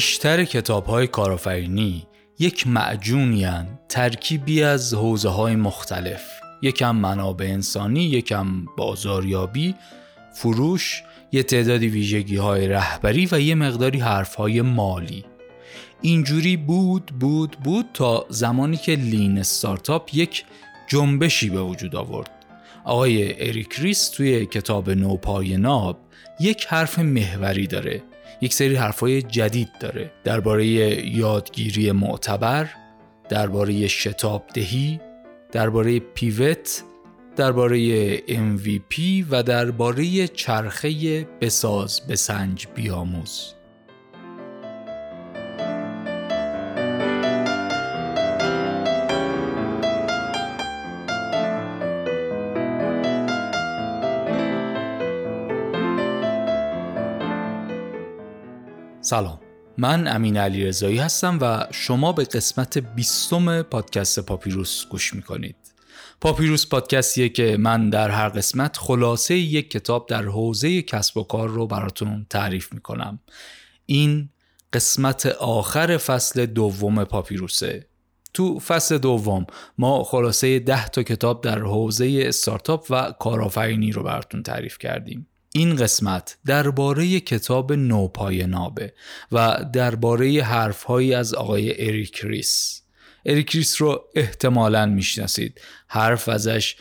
بیشتر کتاب های کارآفرینی یک معجونی ترکیبی از حوزه های مختلف. یکم منابع انسانی یکم بازاریابی فروش یه تعدادی ویژگی های رهبری و یه مقداری حرف های مالی. اینجوری بود بود بود تا زمانی که لین استارتاپ یک جنبشی به وجود آورد. آقای اریک ریس توی کتاب نوپای ناب یک حرف محوری داره. یک سری حرفای جدید داره. درباره یادگیری معتبر درباره شتاب دهی درباره پیوت درباره MVP و درباره چرخه بساز بسنج بیاموز. سلام. من امین علی رضایی هستم و شما به قسمت بیستم پادکست پاپیروس گوش می‌کنید. پاپیروس پادکستیه که من در هر قسمت خلاصه یک کتاب در حوزه کسب و کار رو براتون تعریف می‌کنم. این قسمت آخر فصل دوم پاپیروسه. تو فصل دوم ما خلاصه ده تا کتاب در حوزه استارتاپ و کارآفرینی رو براتون تعریف کردیم. این قسمت درباره کتاب نوپای نابه و درباره حرفهایی از آقای اریک ریس. اریک ریس رو احتمالا می‌شناسید. حرف ازش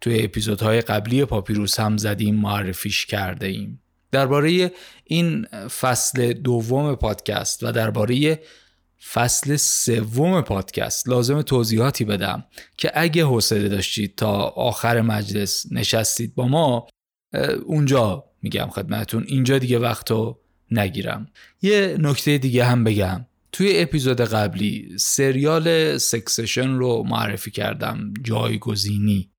توی اپیزودهای قبلی پاپیروس هم زدیم معرفیش کرده ایم درباره این فصل دوم پادکست و درباره فصل سوم پادکست لازم توضیحاتی بدم که اگه حوصله داشتید تا آخر مجلس نشستید با ما اونجا میگم خدمتون اینجا دیگه وقتو نگیرم. یه نکته دیگه هم بگم. توی اپیزود قبلی سریال سکسشن رو معرفی کردم جایگزینی.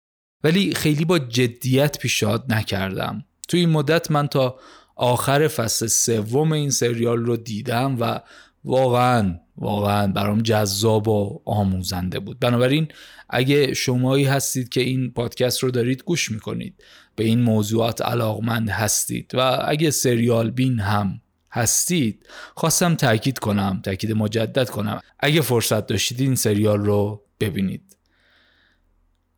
ولی خیلی با جدیت پیشاد نکردم. توی این مدت من تا آخر فصل سوم این سریال رو دیدم و واقعا واقعا برام جذاب و آموزنده بود. بنابراین اگه شمایی هستید که این پادکست رو دارید گوش می‌کنید به این موضوعات علاقمند هستید و اگه سریال بین هم هستید خواستم تاکید کنم تاکید مجدد کنم. اگه فرصت داشتید این سریال رو ببینید.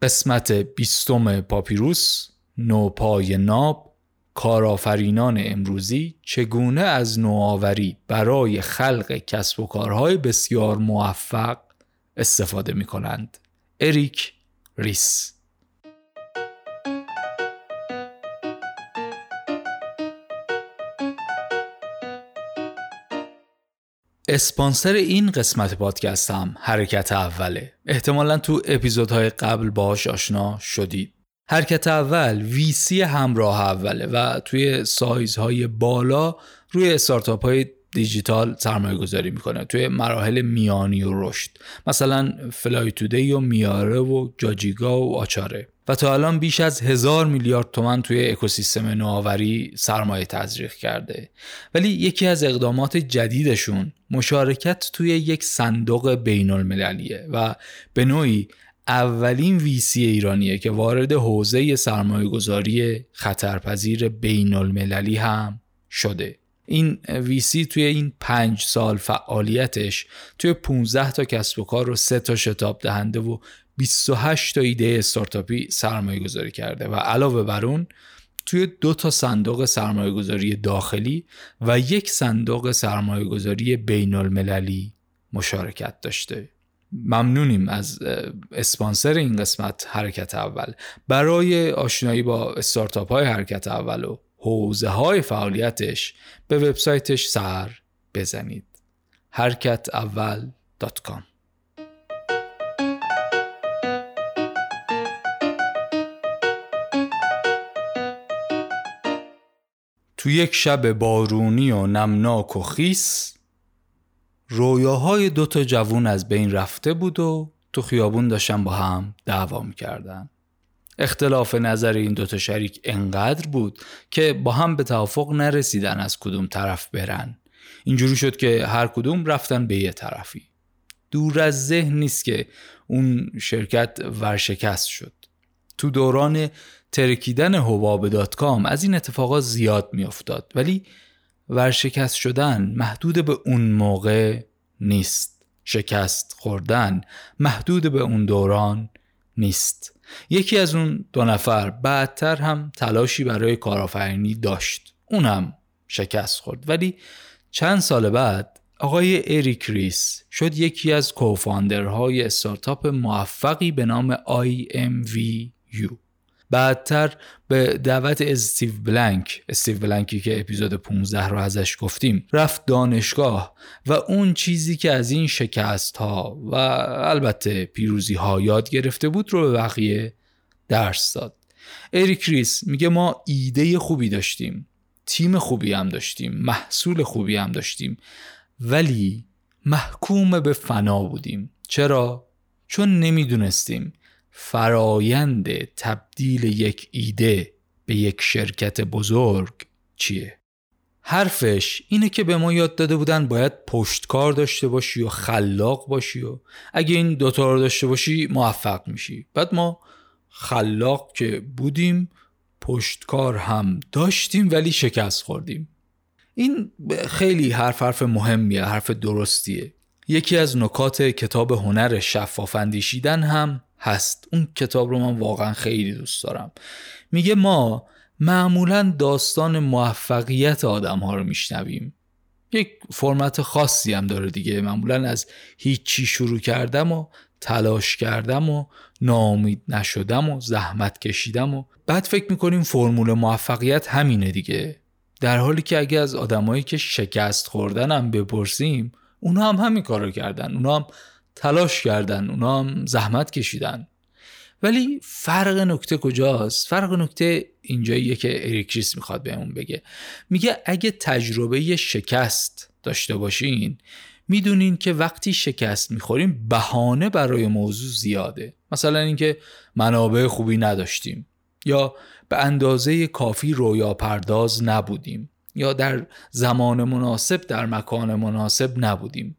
قسمت بیستم پاپیروس نوپای ناب کارآفرینان امروزی چگونه از نوآوری برای خلق کسب و کارهای بسیار موفق استفاده می کنند. اریک ریس. اسپانسر این قسمت پادکست هم حرکت اوله. احتمالا تو اپیزودهای قبل باش آشنا شدید. حرکت اول ویسی همراه اوله و توی سایزهای بالا روی استارتاپ های دیجیتال سرمایه گذاری می‌کنه توی مراحل میانی و رشد. مثلا فلای تودی و میاره و جاجیگا و آچاره. و تا الان بیش از هزار میلیارد تومن توی اکوسیستم نوآوری سرمایه تزریق کرده. ولی یکی از اقدامات جدیدشون مشارکت توی یک صندوق بین المللیه و به نوعی اولین ویسی ایرانیه که وارد حوزه سرمایه گذاری خطرپذیر بین المللی هم شده. این ویسی توی این پنج سال فعالیتش توی 15 تا کسب و کار و 3 تا شتاب دهنده و 28 تا ایده استارتاپی سرمایه گذاری کرده و علاوه بر اون توی دو تا صندوق سرمایه گذاری داخلی و یک صندوق سرمایه گذاری بین المللی مشارکت داشته. ممنونیم از اسپانسر این قسمت حرکت اول. برای آشنایی با استارتاپ های حرکت اول و حوزه های فعالیتش به وبسایتش سر بزنید. حرکت اول تو یک شب بارونی و نمناک و خیس رویاهای دوتا جوون از بین رفته بود و تو خیابون داشتن با هم دعوا می‌کردن. اختلاف نظر این دوتا شریک انقدر بود که با هم به توافق نرسیدن از کدوم طرف برن. اینجوری شد که هر کدوم رفتن به یه طرفی. دور از ذهن نیست که اون شرکت ورشکست شد. تو دوران ترکیدن حباب دات کام از این اتفاقات زیاد میافتاد. ولی ورشکست شدن محدود به اون موقع نیست. شکست خوردن محدود به اون دوران نیست. یکی از اون دو نفر بعدتر هم تلاشی برای کارآفرینی داشت. اون هم شکست خورد. ولی چند سال بعد آقای اریک ریس شد یکی از co-founder های استارتاپ موفقی به نام IMVU بعدتر به دعوت استیو بلنک استیو بلنکی که اپیزود 15 رو ازش گفتیم رفت دانشگاه و اون چیزی که از این شکست ها و البته پیروزی ها یاد گرفته بود رو به بقیه درس داد. اریک ریس میگه ما ایده خوبی داشتیم تیم خوبی هم داشتیم محصول خوبی هم داشتیم ولی محکوم به فنا بودیم. چرا؟ چون نمی‌دونستیم. فرایند تبدیل یک ایده به یک شرکت بزرگ چیه؟ حرفش اینه که به ما یاد داده بودن باید پشتکار داشته باشی و خلاق باشی و اگه این دوتا رو داشته باشی موفق میشی. بعد ما خلاق که بودیم پشتکار هم داشتیم ولی شکست خوردیم. این خیلی حرف حرف مهمیه حرف درستیه. یکی از نکات کتاب هنر شفاف اندیشیدن هم هست. اون کتاب رو من واقعا خیلی دوست دارم. میگه ما معمولا داستان موفقیت آدم ها رو میشنویم. یک فرمت خاصی هم داره دیگه. معمولا از هیچی شروع کردم و تلاش کردم و ناامید نشدم و زحمت کشیدم و بعد فکر می‌کنیم فرمول موفقیت همینه دیگه. در حالی که اگه از آدمایی که شکست خوردن هم بپرسیم اونا هم همین کارو کردن. اونا هم تلاش کردن اونا هم زحمت کشیدن. ولی فرق نکته کجاست؟ فرق نکته اینجاییه که اریک ریس می‌خواد بهمون بگه. میگه اگه تجربه شکست داشته باشین می‌دونین که وقتی شکست می‌خوریم بهانه برای موضوع زیاده. مثلا اینکه منابع خوبی نداشتیم یا به اندازه کافی رویا پرداز نبودیم یا در زمان مناسب در مکان مناسب نبودیم.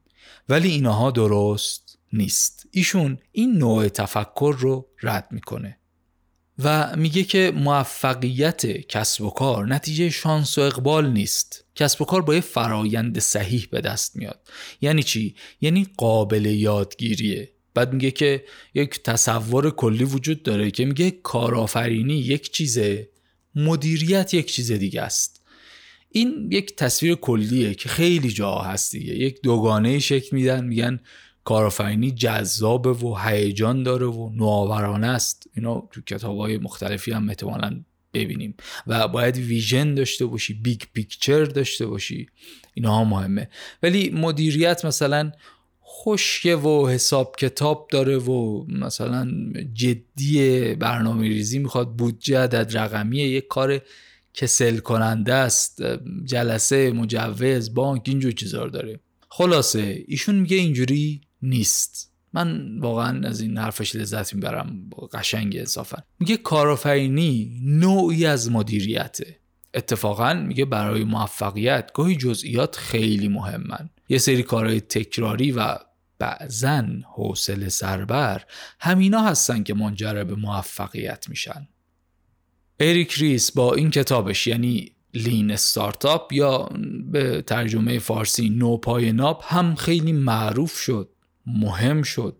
ولی اینها درست. نیست. ایشون این نوع تفکر رو رد می‌کنه و میگه که موفقیت کسب و کار نتیجه شانس و اقبال نیست. کسب و کار با یه فرایند صحیح به دست میاد. یعنی چی؟ یعنی قابل یادگیریه. بعد میگه که یک تصور کلی وجود داره که میگه کارآفرینی یک چیزه مدیریت یک چیز دیگه است. این یک تصویر کلیه که خیلی جا هست دیگه. یک دوگانه شکل میدن میگن کارآفرینی جذابه و هیجان داره و نوآورانه است. اینا تو کتاب های مختلفی هم احتمالا ببینیم. و باید vision داشته باشی big picture داشته باشی. اینا مهمه. ولی مدیریت مثلا خشکه و حساب کتاب داره و مثلا جدی برنامه ریزی می‌خواد. بودجه عدد رقمیه. یک کار کسل کننده است. جلسه مجوز بانک اینجور چیزا داره. خلاصه ایشون میگه اینجوری نیست. من واقعا از این حرفش لذت می‌برم. قشنگ انصافا. میگه کارآفرینی نوعی از مدیریته. اتفاقا میگه برای موفقیت گاهی جزئیات خیلی مهمن. یه سری کارهای تکراری و بعضا حوصله سربر همینا هستن که منجر به موفقیت میشن. اریک ریس با این کتابش یعنی لین استارتاپ یا به ترجمه فارسی نو پای ناب هم خیلی معروف شد. مهم شد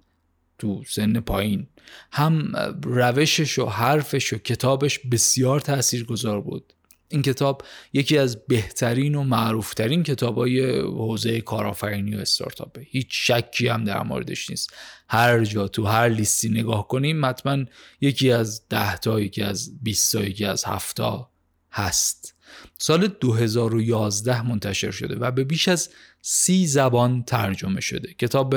تو سن پایین. هم روشش و حرفش و کتابش بسیار تاثیرگذار بود. این کتاب یکی از بهترین و معروفترین کتاب های حوزه کارآفرینی و استارتاپه. هیچ شکی هم در موردش نیست. هر جا تو هر لیستی نگاه کنیم حتما یکی از ده تا یکی از 20 تا یکی از هفتا هست. سال 2011 منتشر شده و به بیش از سی زبان ترجمه شده. کتاب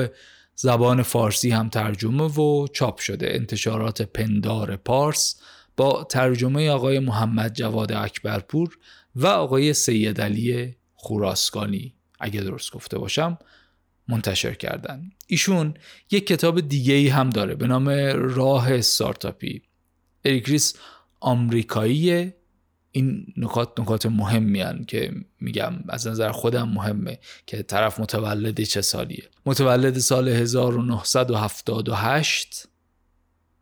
زبان فارسی هم ترجمه و چاپ شده. انتشارات پندار پارس با ترجمه آقای محمد جواد اکبرپور و آقای سید علی خوراسکانی اگه درست گفته باشم منتشر کردن. ایشون یک کتاب دیگه ای هم داره به نام راه استارتاپی اریک ریس آمریکاییه این نکات نکات مهمی هن که میگم از نظر خودم مهمه که طرف متولد چه سالیه. متولد سال 1978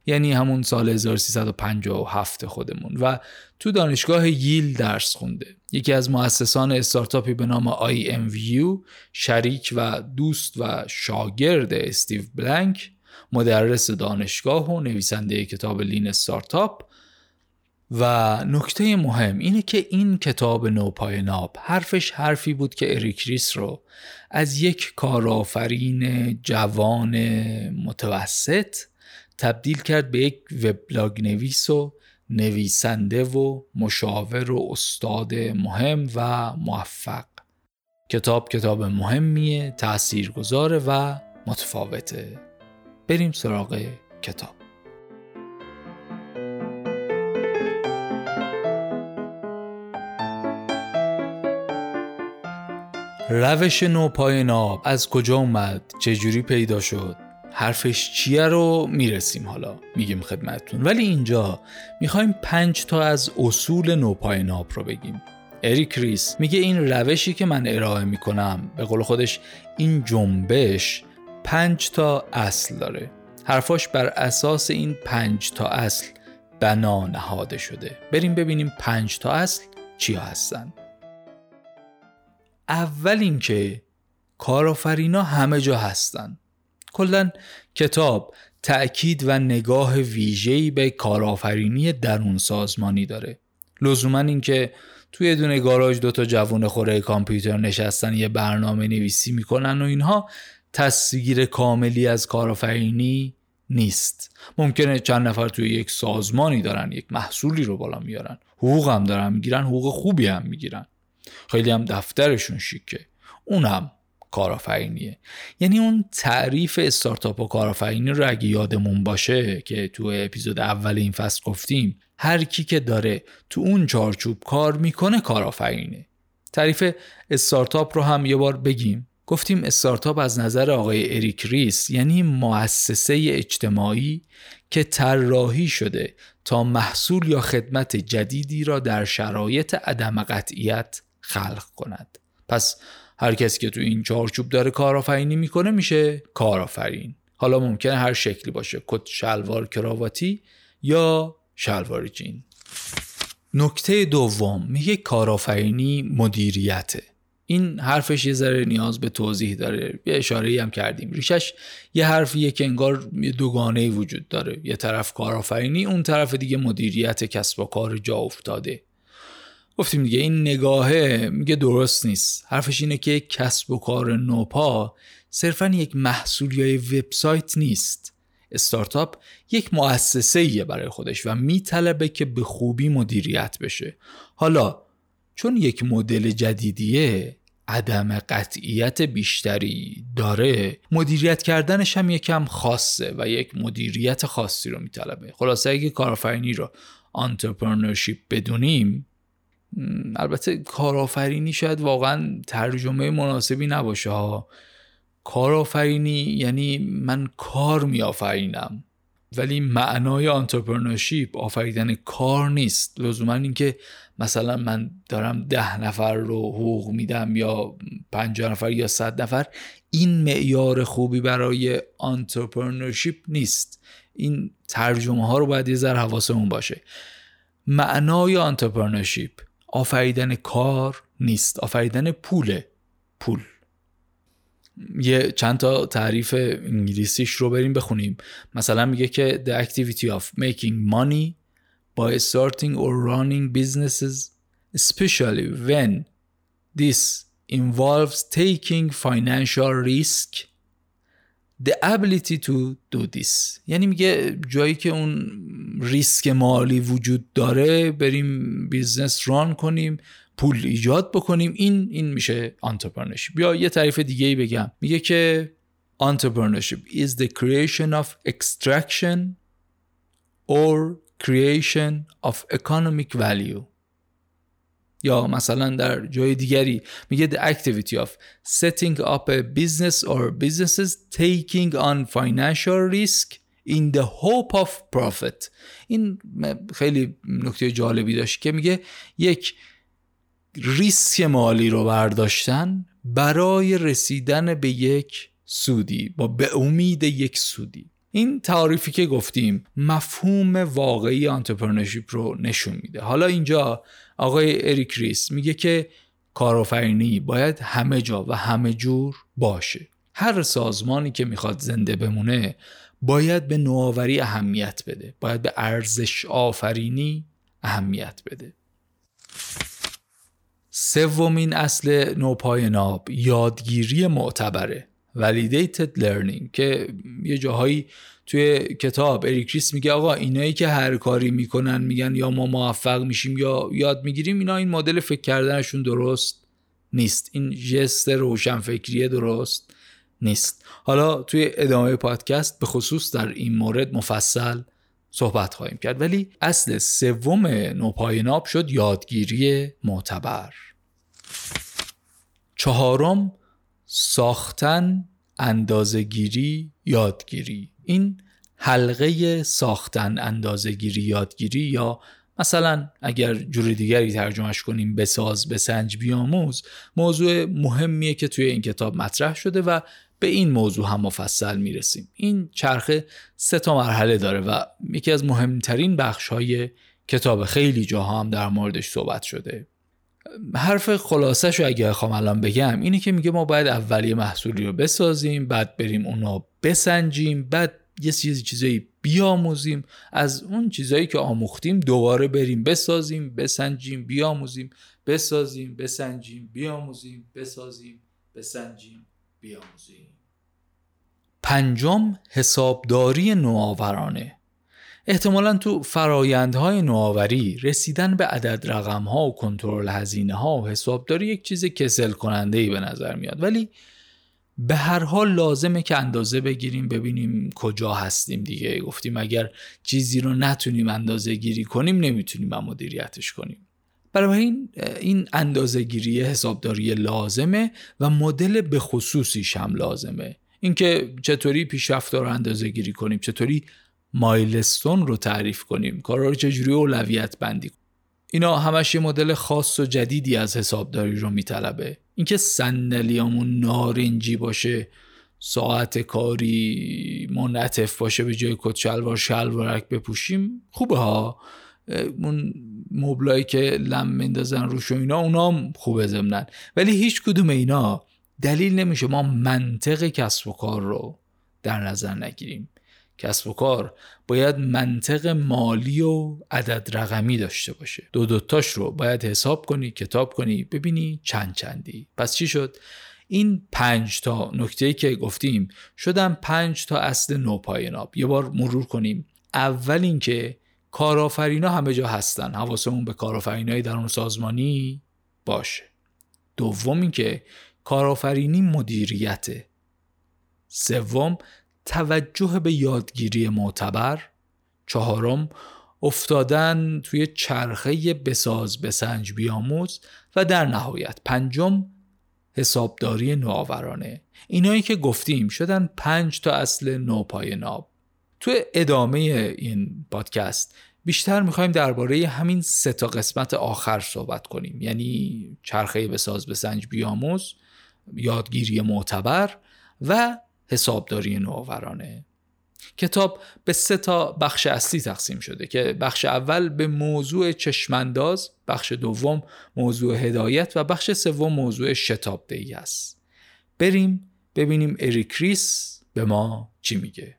یعنی همون سال 1357 خودمون. و تو دانشگاه ییل درس خونده. یکی از مؤسسان استارتاپی به نام IMVU شریک و دوست و شاگرد استیو بلنک مدرس دانشگاه و نویسنده کتاب Lean Startup. و نکته مهم اینه که این کتاب نوپای ناب حرفش حرفی بود که اریک ریس رو از یک کارآفرین جوان متوسط تبدیل کرد به یک وبلاگ نویس و نویسنده و مشاور و استاد مهم و موفق. کتاب کتاب مهمیه تاثیرگذاره و متفاوته. بریم سراغ کتاب. روش نوپای ناب از کجا اومد؟ چجوری پیدا شد؟ حرفش چیه رو می‌رسیم حالا میگیم خدمتتون. ولی اینجا می‌خوایم پنج تا از اصول نوپای ناب رو بگیم. اریک ریس میگه این روشی که من ارائه می‌کنم به قول خودش این جنبش پنج تا اصل داره. حرفاش بر اساس این پنج تا اصل بنا نهاده شده. بریم ببینیم پنج تا اصل چیا هستن. اول اینکه کارآفرینا همه جا هستن. کلا کتاب تأکید و نگاه ویژه‌ای به کارآفرینی درون سازمانی داره. لزوما اینکه توی دونه گاراژ دوتا جوون خوره کامپیوتر نشستن یه برنامه نویسی می‌کنن و اینها تصویر کاملی از کارآفرینی نیست. ممکنه چند نفر توی یک سازمانی دارن یک محصولی رو بالا میارن. حقوق هم دارن می‌گیرن حقوق خوبی هم می‌گیرن. خیلی هم دفترشون شیکه. اونم کارآفرینیه. یعنی اون تعریف استارتاپ و کارآفرینی رو اگه یادمون باشه که تو اپیزود اول این فصل گفتیم هر کی که داره تو اون چارچوب کار می‌کنه کارآفرینه. تعریف استارتاپ رو هم یه بار بگیم. گفتیم استارتاپ از نظر آقای اریک ریس یعنی مؤسسه اجتماعی که طراحی شده تا محصول یا خدمت جدیدی را در شرایط عدم قطعیت خلق کند. پس هر کسی که تو این چارچوب داره کارآفرینی می‌کنه میشه کارآفرین. حالا ممکنه هر شکلی باشه کت شلوار کراواتی یا شلوار جین. نکته دوم میگه کارآفرینی مدیریته. این حرفش یه ذره نیاز به توضیح داره. یه اشاره هم کردیم. ریشش یه حرفیه که انگار دوگانه وجود داره. یه طرف کارآفرینی اون طرف دیگه مدیریت کسب و کار جا افتاده. گفتیم دیگه این نگاهه میگه درست نیست. حرفش اینه که کسب و کار نوپا صرفا یک محصول یا وبسایت نیست. استارتاپ یک مؤسسه برای خودش و میطلبه که به خوبی مدیریت بشه. حالا چون یک مدل جدیدیه عدم قطعیت بیشتری داره مدیریت کردنش هم یکم خاصه و یک مدیریت خاصی رو میطلبه. خلاصه اگه کارآفرینی رو entrepreneurship بدونیم البته کارآفرینی شاید واقعا ترجمه مناسبی نباشه ها کارآفرینی یعنی من کار میآفرینم ولی معنای entrepreneurship آفریدن کار نیست. لزوما اینکه مثلا من دارم ده نفر رو حقوق میدم یا پنجاه نفر یا صد نفر این معیار خوبی برای entrepreneurship نیست. این ترجمه ها رو باید یه ذره حواسمون باشه. معنای entrepreneurship آفریدن کار نیست آفریدن پول پول یه چند تا تعریف انگلیسیش رو بریم بخونیم مثلا میگه که the activity of making money by starting or running businesses especially when this involves taking financial risk the ability to do this. یعنی میگه جایی که اون ریسک مالی وجود داره بریم business run کنیم پول ایجاد بکنیم این این میشه انترپرنشیب بیا یه تعریف دیگه ای بگم. میگه که انترپرنشیب is the creation of extraction or creation of economic value. یا مثلا در جای دیگری میگه the activity of setting up a business or businesses taking on financial risk in the hope of profit. این خیلی نکته جالبی داشت که میگه یک ریسک مالی رو برداشتن برای رسیدن به یک سودی با به امید یک سودی. این تعریفی که گفتیم مفهوم واقعی entrepreneurship رو نشون میده. حالا اینجا آقای اریک ریس میگه که کارآفرینی باید همه جا و همه جور باشه. هر سازمانی که می‌خواد زنده بمونه باید به نوآوری اهمیت بده. باید به ارزش آفرینی اهمیت بده. سومین اصل نوپای ناب یادگیری معتبره. Validated learning که یه جاهایی توی کتاب اریکریس میگه آقا اینایی که هر کاری می‌کنن میگن یا ما موفق میشیم یا یاد می‌گیریم اینا این مدل فکر کردنشون درست نیست. این جست روشنفکریه درست نیست. حالا توی ادامه پادکست به خصوص در این مورد مفصل صحبت خواهیم کرد. ولی اصل سوم نوپای ناب شد یادگیری معتبر. چهارم ساختن اندازگیری یادگیری. این حلقه ساختن اندازگیری یادگیری یا مثلا اگر جور دیگری ترجمهش کنیم بساز بسنج بیاموز موضوع مهمیه که توی این کتاب مطرح شده و به این موضوع هم مفصل می‌رسیم. این چرخه سه تا مرحله داره و یکی از مهمترین بخش های کتاب خیلی جاها هم در موردش صحبت شده. حرف خلاصش رو اگه بخوام الان بگم اینه که میگه ما باید اولیه محصولی رو بسازیم بعد بریم اونا بسنجیم بعد یه چیزی چیزایی بیاموزیم. از اون چیزایی که آموختیم دوباره بریم بسازیم بسنجیم بیاموزیم بسازیم بسنجیم بیاموزیم بسازیم بسنجیم بیاموزیم. پنجم حسابداری نوآورانه. احتمالا تو فرایندهای نوآوری رسیدن به عدد رقم ها و کنترل هزینه ها و حسابداری یک چیز کسل کننده ای به نظر میاد. ولی به هر حال لازمه که اندازه بگیریم ببینیم کجا هستیم دیگه. گفتیم اگر چیزی رو نتونیم اندازه گیری کنیم نمی‌تونیم مدیریتش کنیم. برای این این اندازه گیری حسابداری لازمه و مدل به خصوصیش هم لازمه. اینکه چطوری پیشرفت رو اندازه گیری کنیم چطوری مایلستون رو تعریف کنیم. کارا رو چجوری اولویت بندی کنیم؟ اینا همش یه مدل خاص و جدیدی از حسابداری رو میطلبه. اینکه صندلیامون نارنجی باشه ساعت کاری منعطف باشه به جای کت شلوار شلوارک بپوشیم خوبه ها. اون مبلایی که لم مندازن روش و اینا اونا خوبه زمنن ولی هیچ کدوم اینا دلیل نمیشه ما منطق کسب و کار رو در نظر نگیریم. کسب و کار باید منطق مالی و عدد رقمی داشته باشه. دو دوتاش رو باید حساب کنی کتاب کنی ببینی چند چندی. پس چی شد؟ این پنج تا نکته که گفتیم شدن پنج تا اصل نوپایناب یه بار مرور کنیم. اول اینکه کارآفرینا همه جا هستن. حواسمون به کارآفرینای در اون سازمانی باشه. دوم اینکه کارآفرینی مدیریته. سوم توجه به یادگیری معتبر چهارم افتادن توی چرخه بساز بسنج بیاموز و در نهایت پنجم حسابداری نوآورانه. اینایی که گفتیم شدن پنج تا اصل نوپای ناب. تو ادامه این پادکست بیشتر می‌خوایم درباره همین سه تا قسمت آخر صحبت کنیم. یعنی چرخه بساز بسنج بیاموز یادگیری معتبر و حسابداری نوآورانه. کتاب به سه تا بخش اصلی تقسیم شده که بخش اول به موضوع چشمانداز بخش دوم موضوع هدایت و بخش سوم موضوع شتاب دهی است. بریم ببینیم اریکریس به ما چی میگه.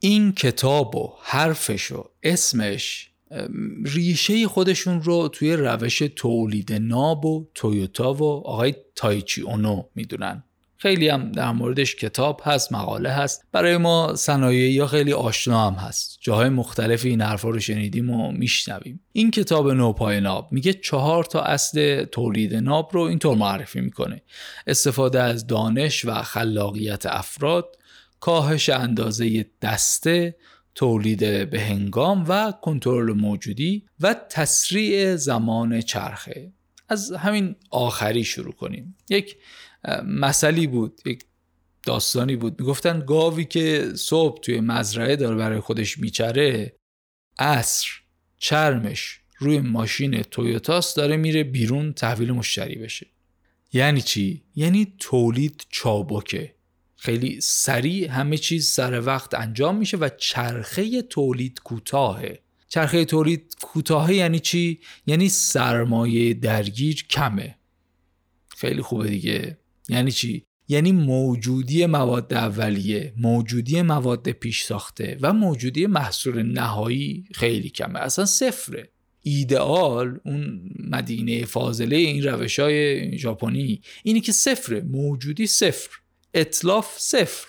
این کتاب و حرفش و اسمش ریشه خودشون رو توی روش تولید ناب و تویوتا و آقای تایچی اونو می‌دونن. خیلی هم در موردش کتاب هست مقاله هست. برای ما صنایعی یا خیلی آشنا هم هست. جاهای مختلفی این حرفا رو شنیدیم و میشنویم. این کتاب نوپای ناب میگه چهار تا اصل تولید ناب رو اینطور معرفی می‌کنه. استفاده از دانش و خلاقیت افراد کاهش اندازه دسته تولید به هنگام و کنترل موجودی و تسریع زمان چرخه. از همین آخری شروع کنیم. یک مسئله بود یک داستانی بود. می‌گفتن گاوی که صبح توی مزرعه داره برای خودش میچره عصر چرمش روی ماشین تویوتاس داره میره بیرون تحویل مشتری بشه. یعنی چی؟ یعنی تولید چابکه. خیلی سریع همه چیز سر وقت انجام میشه و چرخه تولید کوتاهه. چرخه تولید کوتاه یعنی چی؟ یعنی سرمایه درگیر کمه. خیلی خوبه دیگه. یعنی چی؟ یعنی موجودی مواد اولیه موجودی مواد پیش ساخته و موجودی محصول نهایی خیلی کمه. اصلا صفره. ایدئال اون مدینه فاضله این روش های ژاپنی اینی که صفره. موجودی صفر. اطلاف صفر.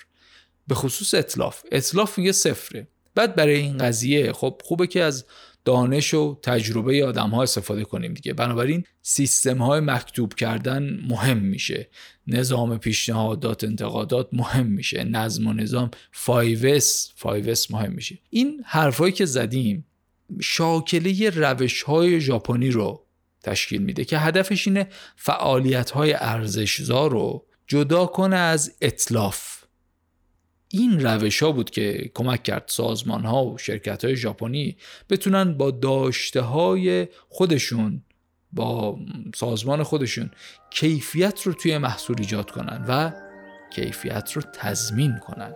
به خصوص اطلاف. اطلاف میگه صفره. بعد برای این قضیه خب خوبه که از دانش و تجربه آدم ها استفاده کنیم دیگه. بنابراین سیستم های مکتوب کردن مهم میشه. نظام پیشنهادات انتقادات مهم میشه. نظم و نظام 5S 5S مهم میشه. این حرفایی که زدیم شاکله روش های ژاپنی رو تشکیل میده که هدفش اینه فعالیت های ارزشزا رو جدا کنه از اطلاف. این روش ها بود که کمک کرد سازمان ها و شرکت های ژاپنی بتونن با داشته های خودشون با سازمان خودشون کیفیت رو توی محصول ایجاد کنن و کیفیت رو تضمین کنن.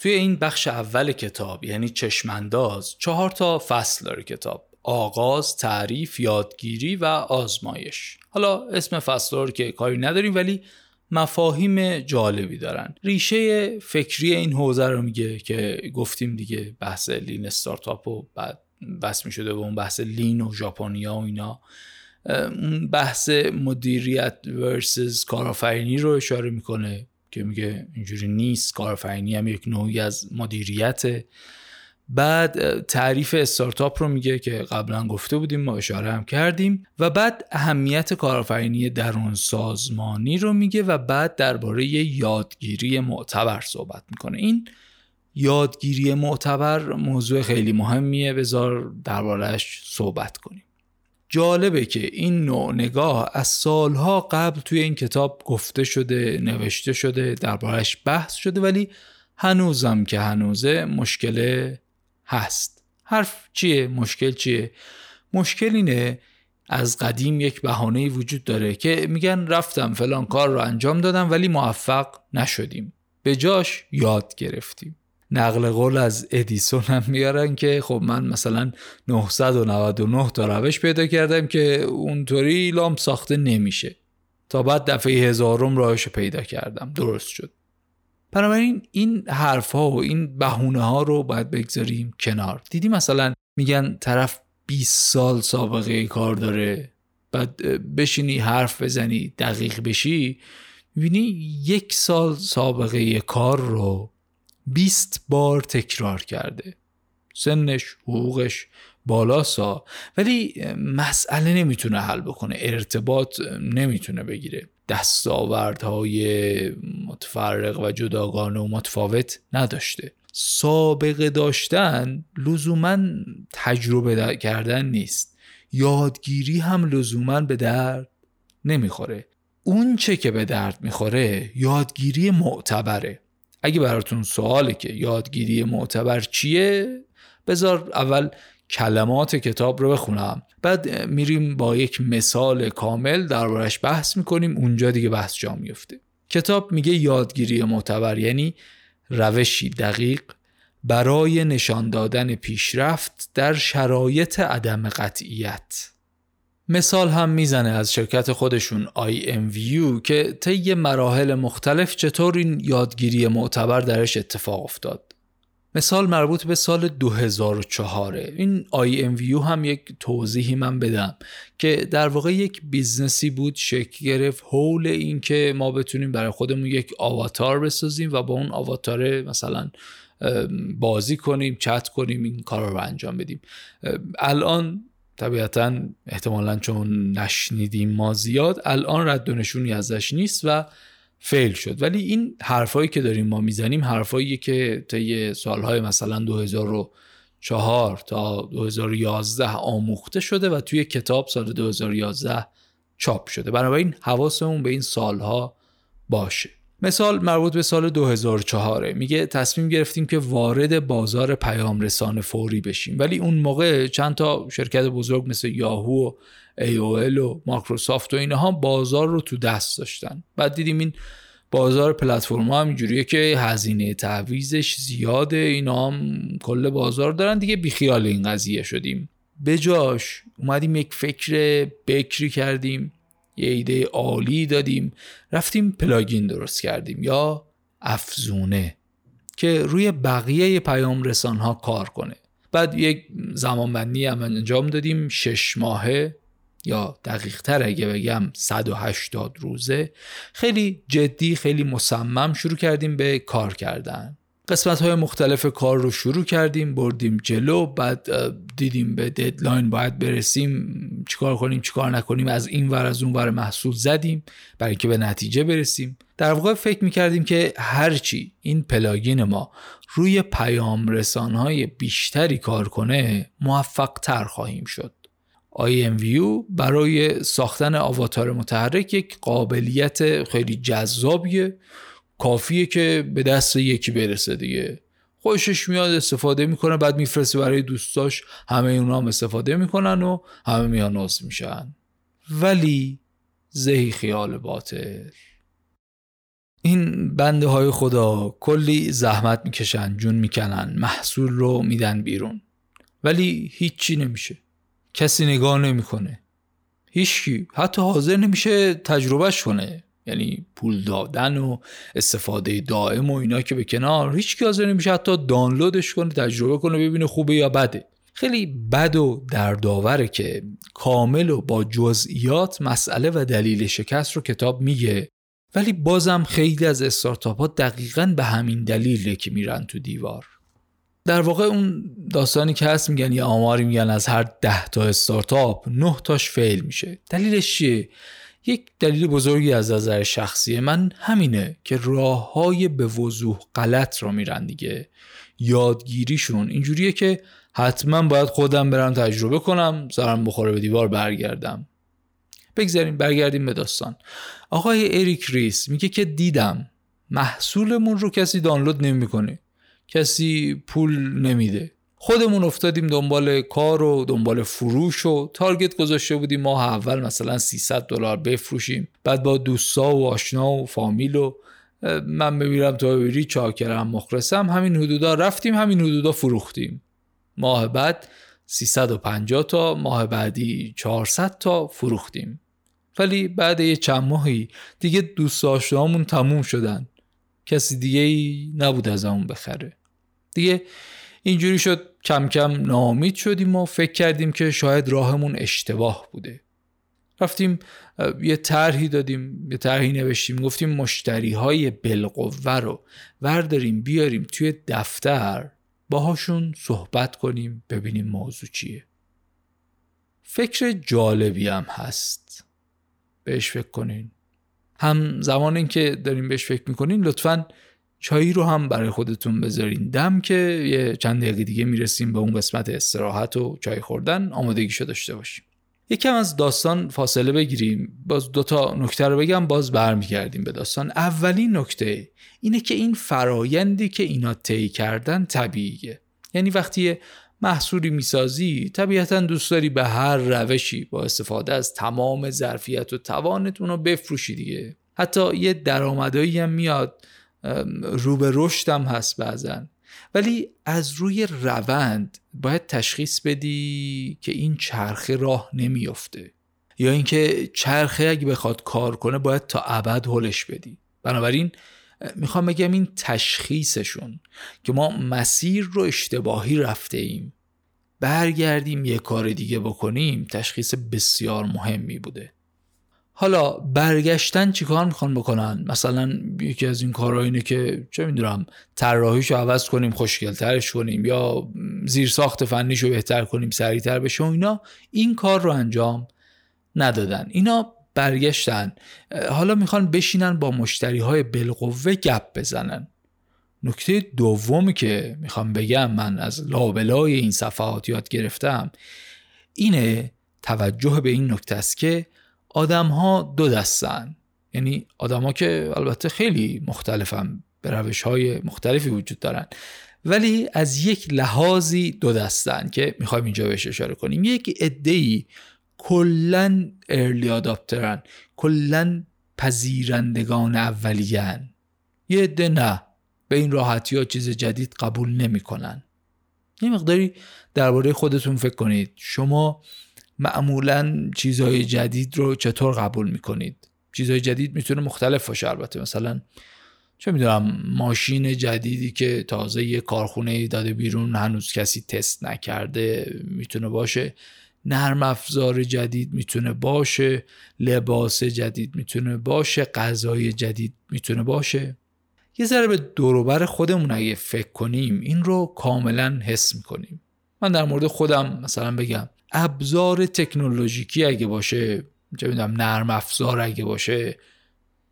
توی این بخش اول کتاب یعنی چشمانداز چهار تا فصل داره کتاب. آغاز، تعریف، یادگیری و آزمایش. حالا اسم فصل رو که کاری نداریم ولی مفاهیم جالبی دارن. ریشه فکری این حوزه رو میگه که گفتیم دیگه بحث لین استارتاپ و بعد بس می شده به اون بحث لین و ژاپنیا و اینا. بحث مدیریت ورسز کارآفرینی رو اشاره می‌کنه. که میگه اینجوری نیست کارآفرینی هم یک نوعی از مدیریت بعد تعریف استارتاپ رو میگه که قبلا گفته بودیم ما اشاره هم کردیم. و بعد اهمیت کارآفرینی درون سازمانی رو میگه و بعد درباره یادگیری معتبر صحبت می‌کنه. این یادگیری معتبر موضوع خیلی مهمیه. بذار دربارهش صحبت کنیم. جالبه که این نوع نگاه از سالها قبل توی این کتاب گفته شده نوشته شده دربارهش بحث شده ولی هنوزم که هنوزه مشکل هست. حرف چیه؟ مشکل چیه؟ مشکل اینه از قدیم یک بهانه وجود داره که میگن رفتم فلان کار رو انجام دادم ولی موفق نشدیم. به جاش یاد گرفتیم. نقل قول از ادیسون هم میارن که خب من مثلا 999 تا روش پیدا کردم که اونطوری لامپ ساخته نمیشه. تا بعد دفعه هزارم راهش پیدا کردم. درست شد. بنابراین این حرف ها و این بهونه ها رو باید بگذاریم کنار. دیدی مثلا میگن طرف 20 سال سابقه کار داره. بعد بشینی حرف بزنی دقیق بشی می‌بینی یک سال سابقه کار رو 20 بار تکرار کرده. سنش حقوقش بالاسا ولی مسئله نمی‌تونه حل بکنه ارتباط نمی‌تونه بگیره. دستاوردهای متفرق و جداگانه و متفاوت نداشته. سابقه داشتن لزوما تجربه کردن نیست. یادگیری هم لزوما به درد نمی‌خوره. اون چه که به درد می‌خوره یادگیری معتبره. اگه براتون سواله که یادگیری معتبر چیه بذار اول کلمات کتاب رو بخونم. بعد میریم با یک مثال کامل دربارش بحث می‌کنیم اونجا دیگه بحث جا میفته کتاب میگه یادگیری معتبر یعنی روشی دقیق برای نشان دادن پیشرفت در شرایط عدم قطعیت. مثال هم می‌زنه از شرکت خودشون IMVU که طی مراحل مختلف چطور این یادگیری معتبر درش اتفاق افتاد. مثال مربوط به سال 2004 این IMVU هم یک توضیحی من بدم که در واقع یک business ی بود شکل گرفت حول این که ما بتونیم برای خودمون یک avatar بسازیم و با اون avatar مثلا بازی کنیم چت کنیم این کار رو انجام بدیم. الان طبیعتا احتمالا چون نشنیدیم ما زیاد الان رد و نشونی ازش نیست و فیل شد. ولی این حرفایی که داریم ما می‌زنیم حرفایی که طی سالهای مثلا 2000 2004 تا 2011 آموخته شده و توی کتاب سال 2011 چاپ شده. بنابراین حواسمون به این سالها باشه. مثال مربوط به سال 2004 میگه تصمیم گرفتیم که وارد بازار پیام رسان فوری بشیم. ولی اون موقع چند تا شرکت بزرگ مثل یاهو و AOL و مایکروسافت و اینها بازار رو تو دست داشتن. بعد دیدیم این بازار پلتفرم هم اینجوریه که هزینه تعویزش زیاده اینا هم کل بازار دارن دیگه بیخیال این قضیه شدیم. بجاش اومدیم یک فکر بکری کردیم. یه ایده عالی دادیم. رفتیم پلاگین درست کردیم یا افزونه که روی بقیه پیام رسان ها کار کنه. بعد یک زمانبندی هم انجام دادیم. شش ماهه یا دقیق تر اگه بگم 180 روزه. خیلی جدی خیلی مصمم شروع کردیم به کار کردن. قسمت های مختلف کار رو شروع کردیم بردیم جلو بعد دیدیم به deadline باید برسیم چیکار کنیم چیکار نکنیم از این ور از اون ور محصول زدیم برای اینکه به نتیجه برسیم. در واقع فکر می‌کردیم که هرچی این plugin ما روی پیام رسان های بیشتری کار کنه موفق تر خواهیم شد. IMVU برای ساختن avatar متحرک یک قابلیت خیلی جذابیه. کافیه که به دست یکی برسه دیگه. خوشش میاد استفاده می‌کنه بعد میفرسته برای دوستاش. همه اونا هم استفاده می‌کنن و همه میان ناز میشن. ولی زهی خیال باطل. این بنده های خدا کلی زحمت می‌کشن جون می‌کنن محصول رو میدن بیرون. ولی هیچی نمیشه. کسی نگاه نمی‌کنه. هیچکی. حتی حاضر نمیشه تجربهش کنه. یعنی پول دادن و استفاده دائم و اینا که به کنار. هیچ حاضر نمیشه حتی دانلودش کنه تجربه کنه ببینه خوبه یا بده. خیلی بد و دردآوره که کامل و با جزئیات مسئله و دلیل شکست رو کتاب میگه. ولی بازم خیلی از استارتاپ ها دقیقا به همین دلیله که میرن تو دیوار. در واقع اون داستانی که هست میگن یا آماری میگن از هر ده تا استارتاپ نه تاش فیل میشه. دلیلش چیه؟ یک دلیل بزرگی از نظر شخصی من همینه که راه های به وضوح غلط را میرن دیگه. یادگیریشون اینجوریه که حتما باید خودم برم تجربه کنم سرم بخوره به دیوار برگردم. بگذاریم برگردیم به داستان. آقای اریک ریس میگه که دیدم محصولمون رو کسی دانلود نمی‌کنه. کسی پول نمیده. خودمون افتادیم دنبال کار و دنبال فروش و تارگت گذاشته بودیم. ماه اول مثلا 300 دلار بفروشیم. بعد با دوستا و آشنا و فامیل و من بمیرم تو ببیری چاکرم مخلصم همین حدودا رفتیم همین حدودا فروختیم. ماه بعد 350 تا ماه بعدی 400 تا فروختیم. ولی بعد یه چند ماهی دیگه دوست آشنامون تموم شدن. کسی دیگه ای نبود از بخره. دیگه اینجوری شد کم کم نامید شدیم و فکر کردیم که شاید راهمون اشتباه بوده. رفتیم یه طرحی دادیم یه طرحی نوشتیم گفتیم مشتری های بالقوه رو ورداریم بیاریم توی دفتر باهاشون صحبت کنیم ببینیم موضوع چیه. فکر جالبی هم هست. بهش فکر کنین. هم زمان که داریم بهش فکر می‌کنین لطفاً چایی رو هم برای خودتون بذارین. دم که یه چند دقیقه دیگه می‌رسیم به اون قسمت استراحت و چای خوردن. آمادگیشو داشته باشیم. یکم از داستان فاصله بگیریم. باز دوتا نکته رو بگم باز برمیگردیم به داستان. اولین نکته اینه که این فرایندی که اینا طی کردن طبیعیه. یعنی وقتی محصولی می‌سازی طبیعتا دوست داری به هر روشی با استفاده از تمام ظرفیت و توانت اونو بفروشی دیگه. حتی یه درآمدایی هم میاد رو به رشدم هست بعضا. ولی از روی روند باید تشخیص بدی که این چرخه راه نمیافته. یا اینکه چرخه اگه بخواد کار کنه باید تا ابد هلش بدی. بنابراین می‌خوام بگم این تشخیصشون که ما مسیر رو اشتباهی رفته ایم برگردیم یه کار دیگه بکنیم تشخیص بسیار مهمی بوده. حالا برگشتن چیکار می‌خوان بکنن؟ مثلا یکی از این کارها اینه که چه می‌دونم طراحیشو عوض کنیم خوشگلترش کنیم یا زیر ساخت فنیشو بهتر کنیم سریعتر بشه و اینا. این کار رو انجام ندادن. اینا برگشتن. حالا می‌خوان بشینن با مشتری های بالقوه گپ بزنن. نکته دومی که می‌خوام بگم من از لابلای این صفحات یاد گرفتم اینه توجه به این نکته است که آدم ها دو دستن. یعنی آدما که البته خیلی مختلفن به روش های مختلفی وجود دارن. ولی از یک لحاظی دو دستن که می‌خوایم اینجا بهش اشاره کنیم. یک ای کلا ارلی آداپترن کلا پذیرندگان اولیان یه عده نه. به این راحتی ها چیز جدید قبول نمی‌کنن. یه مقداری درباره خودتون فکر کنید. شما معمولا چیزهای جدید رو چطور قبول می‌کنید؟ چیزهای جدید می‌تونه مختلف باشه البته. مثلا چه می‌دونم ماشین جدیدی که تازه یه کارخونه داده بیرون هنوز کسی تست نکرده می‌تونه باشه. نرم افزار جدید می‌تونه باشه. لباس جدید می‌تونه باشه. غذای جدید می‌تونه باشه. یه ذره به دوروبر خودمون اگه فکر کنیم این رو کاملا حس می‌کنیم. من در مورد خودم مثلا بگم. ابزار تکنولوژیکی اگه باشه چه می‌دونم نرم افزار اگه باشه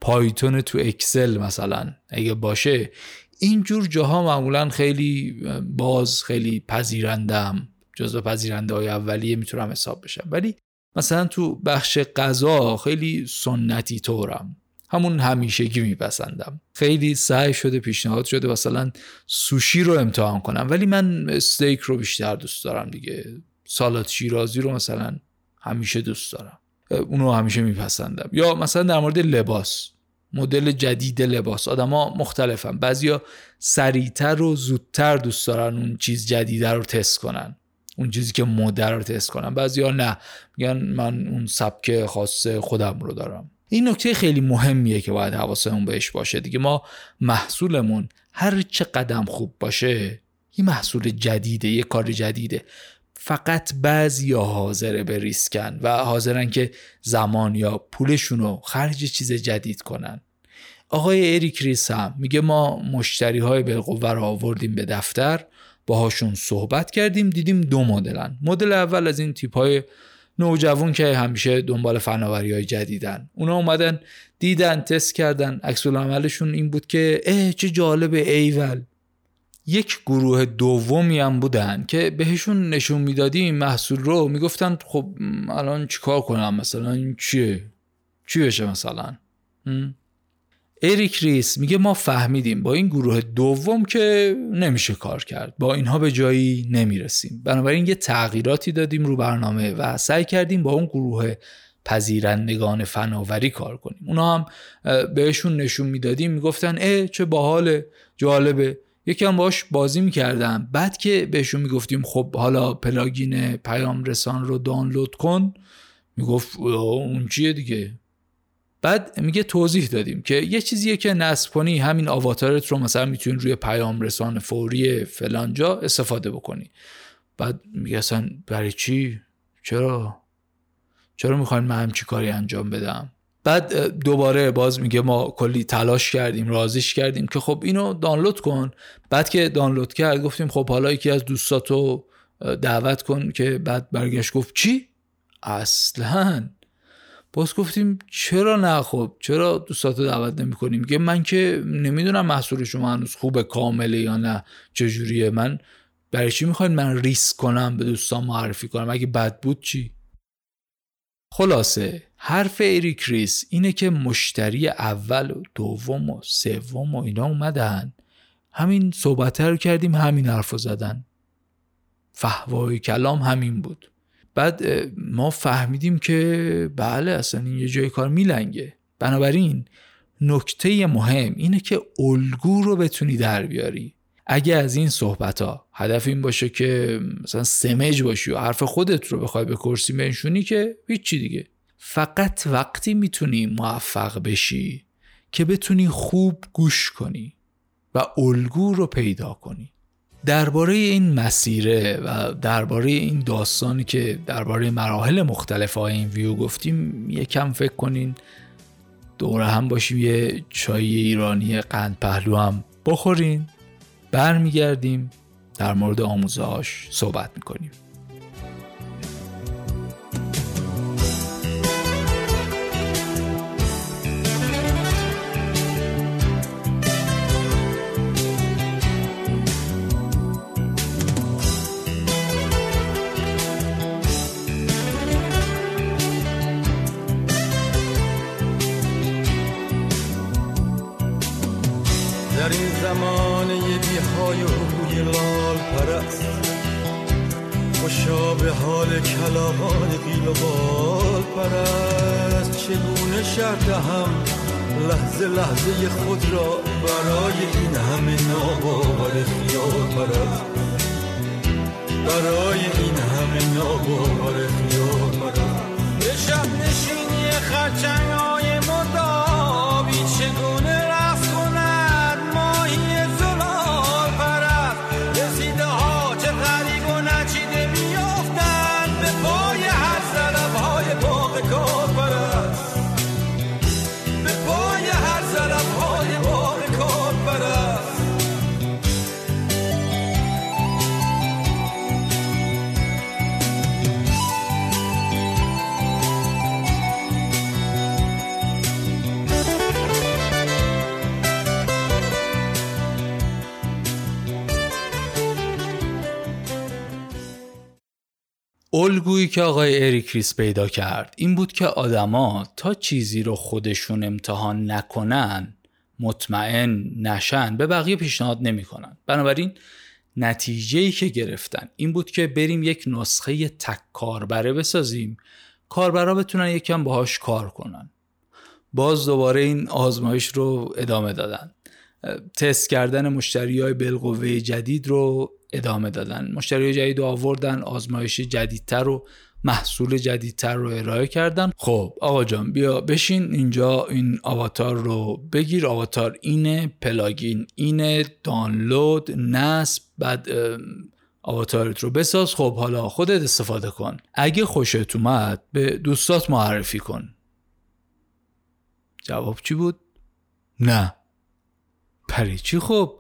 پایتون تو اکسل مثلا اگه باشه اینجور جاها معمولا خیلی باز خیلی پذیرندم جزو پذیرنده های اولیه می‌تونم حساب بشم. ولی مثلا تو بخش غذا خیلی سنتی طورم. همون همیشگی میپسندم. خیلی سعی شده پیشنهاد شده مثلا سوشی رو امتحان کنم. ولی من استیک رو بیشتر دوست دارم دیگه. سالات شیرازی رو مثلا همیشه دوست دارم. اونو همیشه میپسندم. یا مثلا در مورد لباس. مدل جدید لباس. آدما مختلفن. بعضیا سریعتر و زودتر دوست دارن اون چیز جدیده رو تست کنن. اون چیزی که مدر رو تست کنن. بعضیا نه. میگن من اون سبک خاص خودم رو دارم. این نکته خیلی مهمیه که باید حواسمون بهش باشه دیگه. ما محصولمون هر چه قدم خوب باشه یه محصول جدیده یه کار جدیده. فقط بعضی ها حاضره به ریسکن و حاضرن که زمان یا پولشون رو خرج چیز جدید کنن. آقای اریک ریس هم میگه ما مشتری های بالقوه رو آوردیم به دفتر باهاشون صحبت کردیم دیدیم دو مدلن. مدل اول از این تیپ های نوجوان که همیشه دنبال فناوری های جدیدن. اونا اومدن دیدن تست کردن. عکس عملشون این بود که اه چه جالب ایول. یک گروه دومی هم بودن که بهشون نشون می‌دادیم این محصول رو می‌گفتن خب الان چیکار کنم مثلا؟ این چیه؟ چی بشه مثلا؟ اریک ریس میگه ما فهمیدیم با این گروه دوم که نمیشه کار کرد. با اینها به جایی نمی‌رسیم. بنابراین یه تغییراتی دادیم رو برنامه و سعی کردیم با اون گروه پذیرندگان فناوری کار کنیم. اونا هم بهشون نشون می‌دادیم می‌گفتن اه چه باحال جالبه. یکم باش بازی می‌کردم. بعد که بهشون می‌گفتیم خب حالا پلاگین پیام رسان رو دانلود کن می‌گفت اون چیه دیگه؟ بعد میگه توضیح دادیم که یه چیزیه که نصب کنی همین آواتارت رو مثلا می‌تونی روی پیام رسان فوری فلانجا استفاده بکنی. بعد میگه اصلا برای چی؟ چرا؟ چرا می‌خواین من همچی کاری انجام بدم؟ بعد دوباره باز میگه ما کلی تلاش کردیم رازیش کردیم که خب اینو دانلود کن. بعد که دانلود کرد گفتیم خب حالا یکی از دوستاتو دعوت کن که بعد برگشت گفت چی؟ اصلا. باز گفتیم چرا نه خب؟ چرا دوستاتو دعوت نمی کنیم میگه من که نمی‌دونم محصول شما هنوز خوبه کامله یا نه چجوریه. من برای چی می‌خواین من ریسک کنم به دوستان معرفی کنم؟ اگه بد بود چی؟ خلاصه. حرف اریک ریس اینه که مشتری اول و دوم و سوم و اینا اومدن. همین صحبت رو کردیم همین حرف زدن. فهوای کلام همین بود. بعد ما فهمیدیم که بله اصلا این یه جای کار میلنگه. بنابراین نکته مهم اینه که الگو رو بتونی در بیاری. اگه از این صحبت ها هدف این باشه که مثلا سمج باشی و حرف خودت رو بخوای به کرسی بنشونی که هیچی دیگه. فقط وقتی می‌تونی موفق بشی که بتونی خوب گوش کنی و الگو رو پیدا کنی. درباره این مسیره و درباره این داستانی که درباره مراحل مختلف های این ویو گفتیم یکم فکر کنین دوره هم باشیم یه چای ایرانی قند پهلو هم بخورین. برمیگردیم در مورد آموزهاش صحبت می‌کنیم. در این زمان یه بیهای و لال پرست. خوشا به حال کلاهان قیل و بال پرست. چگونه شرط هم لحظه لحظه خود را برای این همه ناباور خیال پرست؟ برای این همه ناباور خیال پرست. به شب نشینی خرچنگ الگویی که آقای اریک ریس پیدا کرد این بود که آدما تا چیزی رو خودشون امتحان نکنن مطمئن نشن به بقیه پیشنهاد نمی‌کنن. بنابراین نتیجه ای که گرفتن این بود که بریم یک نسخه تک کاربره بسازیم. کاربرا بتونن یکم باهاش کار کنن. باز دوباره این آزمایش رو ادامه دادن. تست کردن مشتری های بالقوه جدید رو ادامه دادن. مشتری جدید آوردن آزمایش جدیدتر و محصول جدیدتر رو ارائه کردن. خب آقا جان بیا بشین اینجا این آواتار رو بگیر. آواتار اینه پلاگین اینه دانلود نصب بعد آواتارت رو بساز. خب حالا خودت استفاده کن. اگه خوشت اومد به دوستات معرفی کن. جواب چی بود؟ نه. پری چی خب؟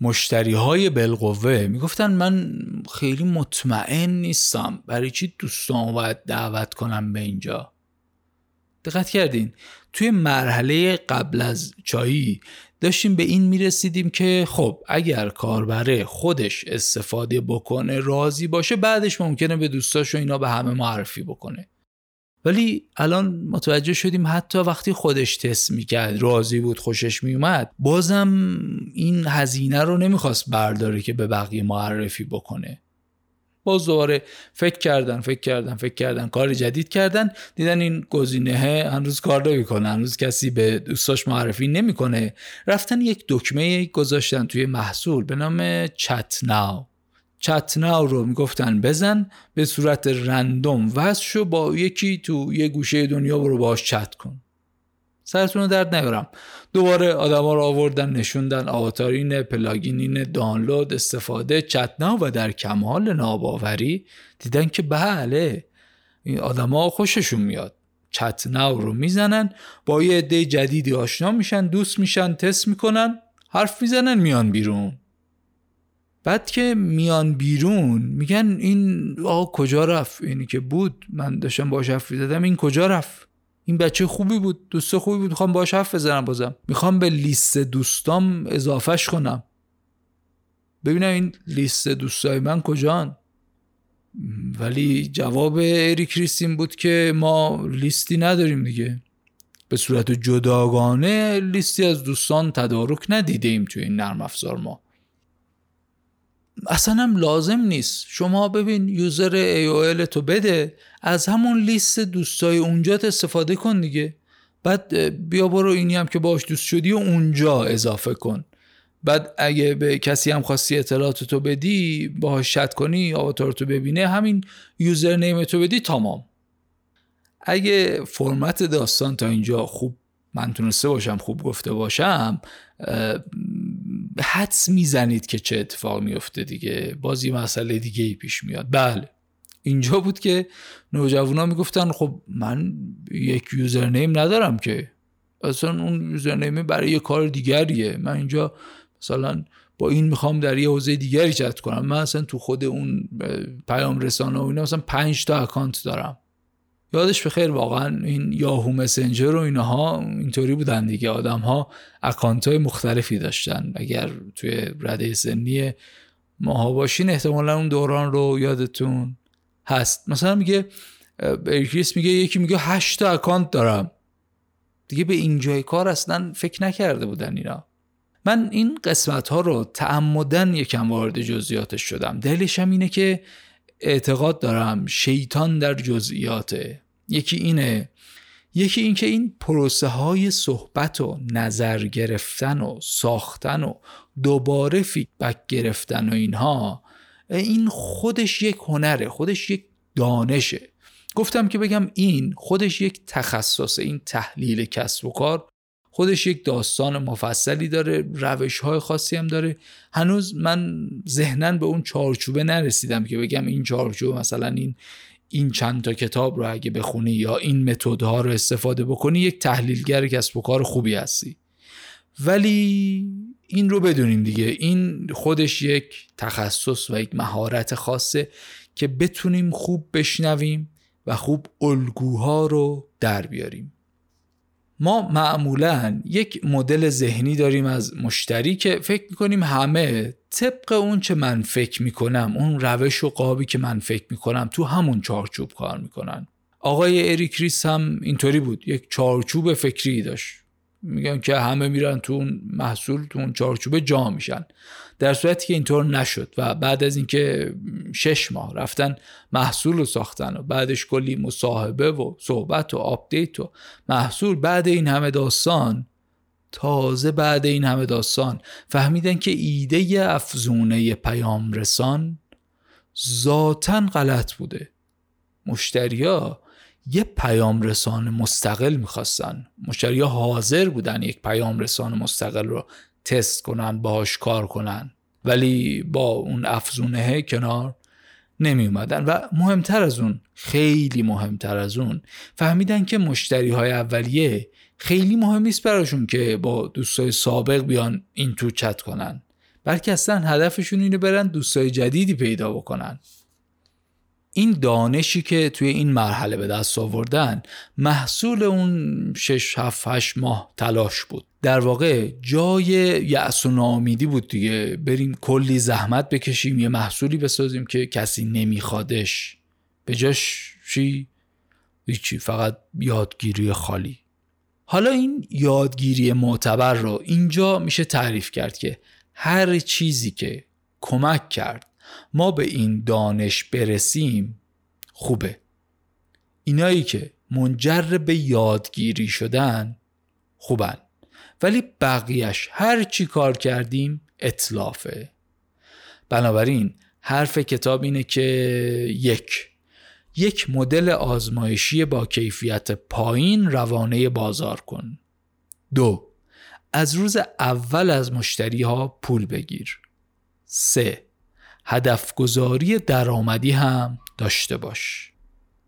مشتری های بالقوه می‌گفتن من خیلی مطمئن نیستم. برای چی دوستان باید دعوت کنم به اینجا؟ دقت کردین. توی مرحله قبل از چایی داشتیم به این می‌رسیدیم که خب اگر کاربره خودش استفاده بکنه راضی باشه بعدش ممکنه به دوستاش و اینا به همه معرفی بکنه. ولی الان متوجه شدیم حتی وقتی خودش تست می‌کرد راضی بود خوشش میومد بازم این هزینه رو نمی‌خواست برداره که به بقیه معرفی بکنه. باز دوباره فکر کردن فکر کردن فکر کردن کار جدید کردن دیدن این گزینه هنوز کار نمی‌کنه هنوز کسی به دوستاش معرفی نمی‌کنه. رفتن یک دکمه گذاشتن توی محصول به نام چت ناو. چت ناو رو می‌گفتن بزن به صورت رندوم وصل شو با یکی تو یه گوشه دنیا برو باش چت کن. سرتون رو درد نیارم. دوباره آدما رو آوردن نشوندن. آواتارین پلاگینین دانلود استفاده چت ناو و در کمال ناباوری دیدن که بله این آدما خوششون میاد. چت ناو رو می‌زنن با یه عده جدیدی آشنا میشن دوست میشن تست می‌کنن حرف می‌زنن میان بیرون. بعد که میان بیرون میگن این آقا کجا رفت؟ اینی که بود. من داشتم باش حرف زدم این کجا رفت؟ این بچه خوبی بود دوست خوبی بود. می‌خوام باش حرف بزنم بازم. می‌خوام به لیست دوستام اضافهش کنم. ببینم این لیست دوستای من کجان. ولی جواب اریک ریستین بود که ما لیستی نداریم دیگه. به صورت جداگانه لیستی از دوستان تدارک ندیده ایم توی این نرم افزار ما. اصلا هم لازم نیست. شما ببین یوزر AOL تو بده از همون لیست دوستای اونجا استفاده کن دیگه. بعد بیا برو اینی هم که باش دوست شدی و اونجا اضافه کن. بعد اگه به کسی هم خواستی اطلاعات تو بدی باهاش شت کنی آواتار تو ببینه. همین یوزر نیم تو بدی تمام. اگه فرمت داستان تا اینجا خوب من تونسته باشم خوب گفته باشم حدس می‌زنید که چه اتفاق میفته دیگه. بازی مسئله دیگه ای پیش میاد. بله. اینجا بود که نوجوانا می‌گفتن خب من یک username ندارم که. اصلا اون username ه برای یه کار دیگریه. من اینجا مثلا با این می‌خوام در یه حوزه دیگری چت کنم. من اصلا تو خود اون پیام رسانه و اینا مثلا پنج تا account دارم. یادش به خیر واقعا این یاهو مسنجر و اینها اینطوری بودن دیگه. آدم ها account های مختلفی داشتن. اگر توی رده سنی ماها باشین احتمالا اون دوران رو یادتون هست. مثلا میگه بریکریس میگه یکی میگه هشت تا اکانت دارم. دیگه به اینجای کار اصلا فکر نکرده بودن اینا. من این قسمت ها رو تعمدن یکم وارد جزئیاتش شدم. دلیلش هم اینه که اعتقاد دارم شیطان در جزئیاته. یکی اینه. یکی اینکه این پروسه های صحبت و نظر گرفتن و ساختن و دوباره فیدبک گرفتن و اینها این خودش یک هنره خودش یک دانشه. گفتم که بگم این خودش یک تخصص این تحلیل کسب و کار خودش یک داستان مفصلی داره روش های خاصی هم داره. هنوز من ذهنا به اون چارچوبه نرسیدم که بگم این چارچوبه مثلا این این چند تا کتاب رو اگه بخونی یا این متدها رو استفاده بکنی یک تحلیلگر کسب و کار خوبی هستی. ولی این رو بدونیم دیگه. این خودش یک تخصص و یک مهارت خاصه که بتونیم خوب بشنویم و خوب الگوها رو در بیاریم. ما معمولا یک مدل ذهنی داریم از مشتری که فکر می‌کنیم همه طبق اون چه من فکر می‌کنم اون روش و قابی که من فکر می‌کنم تو همون چارچوب کار می‌کنن. آقای اریک ریس هم اینطوری بود یک چارچوب فکری داشت. میگن که همه میرن تو اون محصول تو اون چارچوب جا میشن. در صورتی که اینطور نشد و بعد از اینکه شش ماه رفتن محصول رو ساختن و بعدش کلی مصاحبه و صحبت و آپدیت و محصول بعد این همه داستان تازه بعد این همه داستان فهمیدن که ایده افزونه پیام رسان ذاتا غلط بوده. مشتریا یه پیام رسان مستقل می‌خواستن. مشتری حاضر بودن یک پیام رسان مستقل رو تست کنن باهاش کار کنن. ولی با اون افزونه کنار نمی اومدن و مهمتر از اون خیلی مهمتر از اون فهمیدن که مشتری های اولیه خیلی مهم نیست براشون که با دوستای سابق بیان این تو چت کنن. بلکه اصلا هدفشون اینو برن دوستای جدیدی پیدا بکنن. این دانشی که توی این مرحله به دست آوردن محصول اون 6 7 8 ماه تلاش بود. در واقع جای یأس و ناامیدی بود دیگه. بریم کلی زحمت بکشیم یه محصولی بسازیم که کسی نمیخوادش. به جاش چی؟ هیچی فقط یادگیری خالی. حالا این یادگیری معتبر رو اینجا میشه تعریف کرد که هر چیزی که کمک کرد ما به این دانش برسیم خوبه. اینایی که منجر به یادگیری شدن خوبن. ولی بقیهش هر چی کار کردیم اطلافه بنابراین حرف کتاب اینه که یک یک مدل آزمایشی با کیفیت پایین روانه بازار کن. دو از روز اول از مشتری ها پول بگیر. سه هدف گذاری درآمدی هم داشته باش.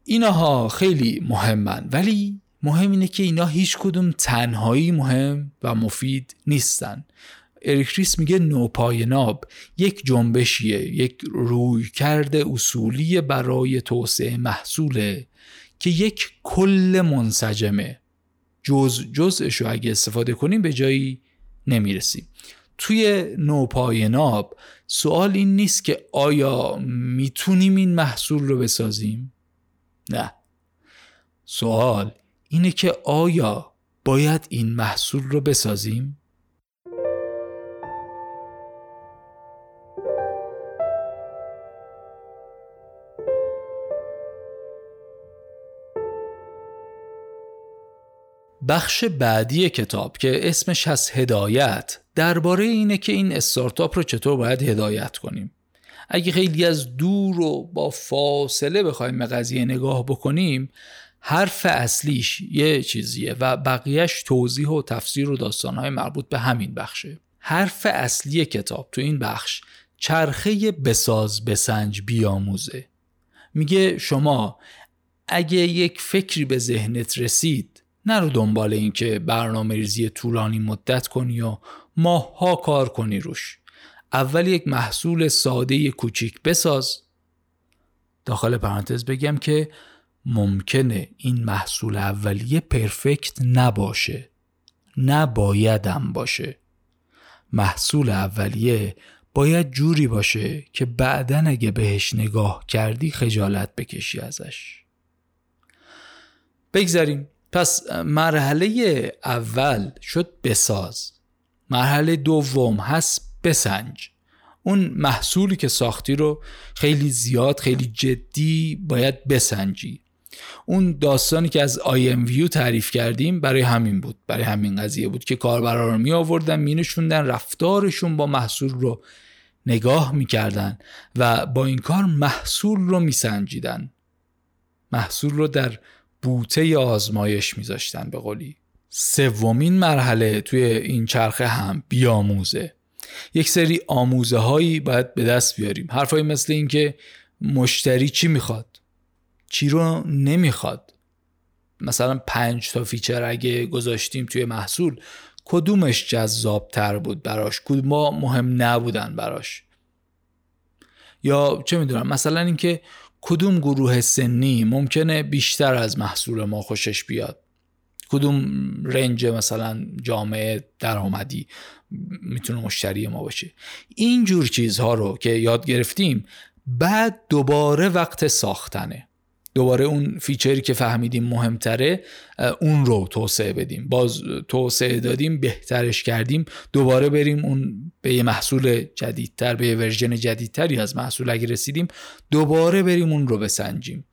اینها خیلی مهمن ولی مهم اینه که اینا هیچ کدوم تنهایی مهم و مفید نیستن. اریک ریس میگه نوپای ناب یک جنبشیه یک روی کرده اصولی برای توسعه محصوله که یک کل منسجمه. جز جزش رو اگه استفاده کنیم به جایی نمی‌رسیم. توی نوپای ناب سوال این نیست که آیا می‌تونیم این محصول رو بسازیم؟ نه سوال اینه که آیا باید این محصول رو بسازیم؟ بخش بعدی کتاب که اسمش هست هدایت درباره اینه که این استارتاپ رو چطور باید هدایت کنیم. اگه خیلی از دور و با فاصله بخوایم به قضیه نگاه بکنیم حرف اصلیش یه چیزیه و بقیهش توضیح و تفسیر و داستانهای مربوط به همین بخشه. حرف اصلی کتاب تو این بخش چرخه بساز بسنج بیاموزه. میگه شما اگه یک فکری به ذهنت رسید نرو دنبال این که برنامه ریزی طولانی مدت کنی و ماهها کار کنی روش. اول یک محصول ساده کوچیک بساز. داخل پرانتز بگم که ممکنه این محصول اولیه پرفکت نباشه. نبایدم باشه. محصول اولیه باید جوری باشه که بعدا اگه بهش نگاه کردی خجالت بکشی ازش. بگذاریم پس مرحله اول شد بساز. مرحله دوم هست بسنج. اون محصولی که ساختی رو خیلی زیاد خیلی جدی باید بسنجی. اون داستانی که از ویو تعریف کردیم برای همین بود برای همین قضیه بود که کاربرا رو می آوردن می نشوندن رفتارشون با محصول رو نگاه می‌کردن و با این کار محصول رو میسنجیدن محصول رو در بوته آزمایش میذاشتن به قولی. سومین مرحله توی این چرخه هم بیاموزه. یک سری آموزه هایی باید به دست بیاریم. حرفایی مثل اینکه مشتری چی می‌خواد؟ چی رو نمی‌خواد؟ مثلا پنج تا feature اگه گذاشتیم توی محصول کدومش جذاب تر بود براش؟ کدوم مهم نبودن براش؟ یا چه می‌دونم مثلا اینکه کدوم گروه سنی ممکنه بیشتر از محصول ما خوشش بیاد؟ کدوم رنج مثلا جامعه درآمدی می‌تونه مشتری ما باشه؟ این جور چیزها رو که یاد گرفتیم بعد دوباره وقت ساختنه. دوباره اون فیچری که فهمیدیم مهمتره اون رو توسعه بدیم. باز توسعه دادیم بهترش کردیم. دوباره بریم اون به یه محصول جدیدتر به یه ورژن جدیدتری از محصول اگه رسیدیم دوباره بریم اون رو بسنجیم.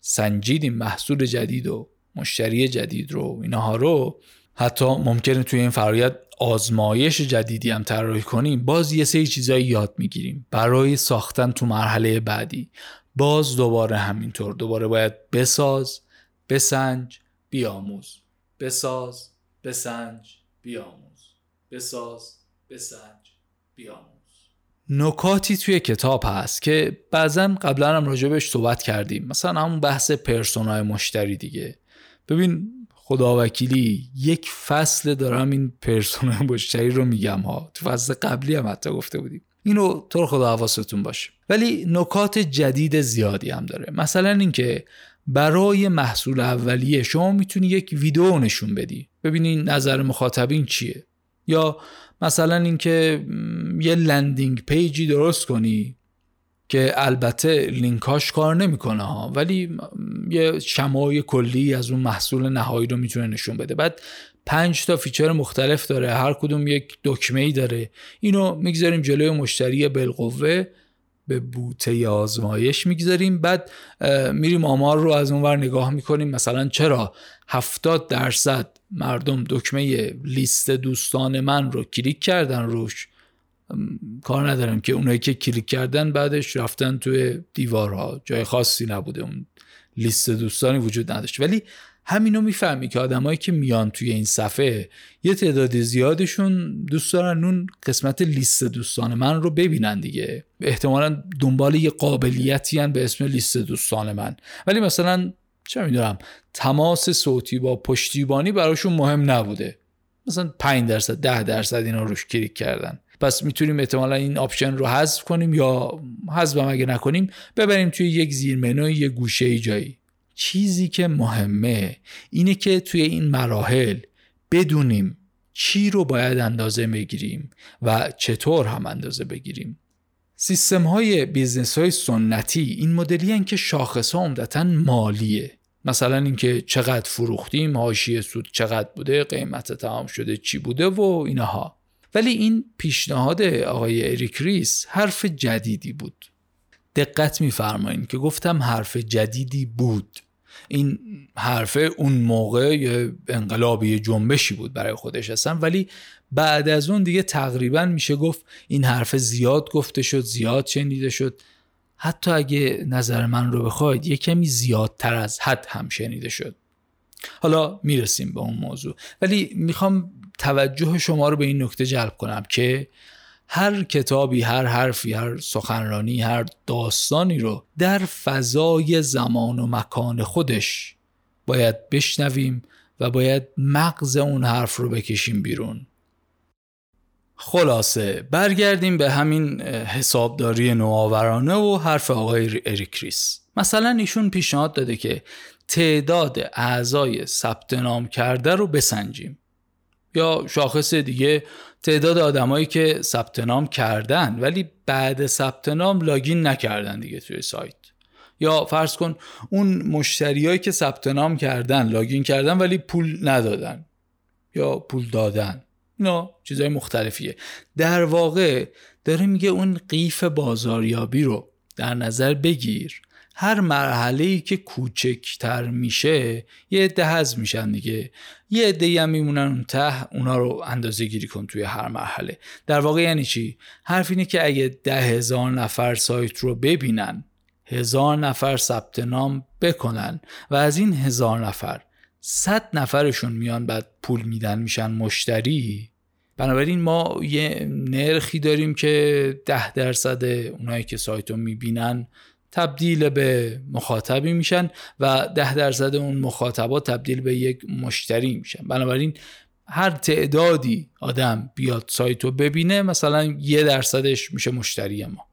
سنجیدیم محصول جدید و مشتری جدید رو اینها رو. حتی ممکنه توی این فرایت آزمایش جدیدی هم طراحی کنیم. باز یه سری چیزایی یاد می‌گیریم. برای ساختن تو مرحله بعدی. باز دوباره همینطور. دوباره باید بساز بسنج بیاموز. بساز بسنج بیاموز. بساز بسنج بیاموز. نکاتی توی کتاب هست که بعضا قبلا هم راجبش صحبت کردیم. مثلا همون بحث پرسونای مشتری دیگه. ببین خداوکیلی یک فصل دارم این پرسونای مشتری رو میگم ها. تو فصل قبلی هم حتی گفته بودیم. اینو تو خدا حواستون باشه. ولی نکات جدید زیادی هم داره. مثلا اینکه برای محصول اولیه شما می‌تونی یک ویدیو نشون بدی. ببینین نظر مخاطبین چیه. یا مثلا اینکه یه landing page ی درست کنی که البته لینکاش کار نمی‌کنه ولی یه شمای کلی از اون محصول نهایی رو می‌تونه نشون بده. بعد پنج تا feature مختلف داره هر کدوم یک دکمه ای داره. اینو می‌گذاریم جلوی مشتری بالقوه به بوته آزمایش می‌گذاریم. بعد میریم آمار رو از اونور نگاه می‌کنیم. مثلا چرا 70 درصد مردم دکمه لیست دوستان من رو کلیک کردن روش؟ کار ندارم که اونایی که کلیک کردن بعدش رفتن توی دیوارها. جای خاصی نبوده. اون لیست دوستانی وجود نداشت. ولی همینو می‌فهمی که آدمایی که میان توی این صفحه یه تعداد زیادشون دوست دارن اون قسمت لیست دوستان من رو ببینن دیگه. احتمالا دنبال یه قابلیتی هن به اسم لیست دوستان من. ولی مثلا چه می‌دونم تماس صوتی با پشتیبانی براشون مهم نبوده. مثلا 5 درصد 10 درصد اینا روش کلیک کردن. پس می‌تونیم احتمالا این option رو حذف کنیم یا حذف اگه نکنیم ببریم توی یک زیر منوی یه گوشه ای جایی. چیزی که مهمه اینه که توی این مراحل بدونیم چی رو باید اندازه بگیریم و چطور هم اندازه بگیریم. سیستم های business های سنتی این مدلی که شاخص ها عمدتا مالیه. مثلا اینکه چقدر فروختیم حاشیه سود چقدر بوده قیمت تمام شده چی بوده و اینها. ولی این پیشنهاد آقای اریک ریس حرف جدیدی بود. دقت میفرمایید که گفتم حرف جدیدی بود. این حرفه اون موقع یه انقلابی جنبشی بود برای خودش هستن ولی بعد از اون دیگه تقریبا میشه گفت این حرف زیاد گفته شد زیاد شنیده شد. حتی اگه نظر من رو بخواید یه کمی زیادتر از حد هم شنیده شد. حالا می‌رسیم به اون موضوع. ولی می‌خوام توجه شما رو به این نکته جلب کنم که هر کتابی هر حرفی هر سخنرانی هر داستانی رو در فضای زمان و مکان خودش باید بشنویم و باید مغز اون حرف رو بکشیم بیرون. خلاصه برگردیم به همین حسابداری نوآورانه و حرف آقای اریک ریس. مثلا ایشون پیشنهاد داده که تعداد اعضای ثبت نام کرده رو بسنجیم. یا شاخص دیگه تعداد آدمایی که ثبت نام کردن ولی بعد ثبت نام login نکردن دیگه توی سایت. یا فرض کن اون مشتریایی که ثبت نام کردن لاگین کردن ولی پول ندادن یا پول دادن. نه چیزهای مختلفیه. در واقع داره میگه اون قیف بازاریابی رو در نظر بگیر. هر مرحله ای که کوچکتر میشه یه عده حذف میشن دیگه. یه عده هم میمونن اون ته اونا رو اندازه گیری کن توی هر مرحله. در واقع یعنی چی؟ حرف اینه که اگه ده هزار نفر سایت رو ببینن هزار نفر ثبت نام بکنن و از این هزار نفر صد نفرشون میان بعد پول میدن میشن مشتری بنابراین ما یه نرخی داریم که ده درصد اونایی که سایت رو می‌بینن تبدیل به مخاطبی میشن و ده درصد اون مخاطبات تبدیل به یک مشتری میشن. بنابراین هر تعدادی آدم بیاد سایت رو ببینه مثلا یه درصدش میشه مشتری ما.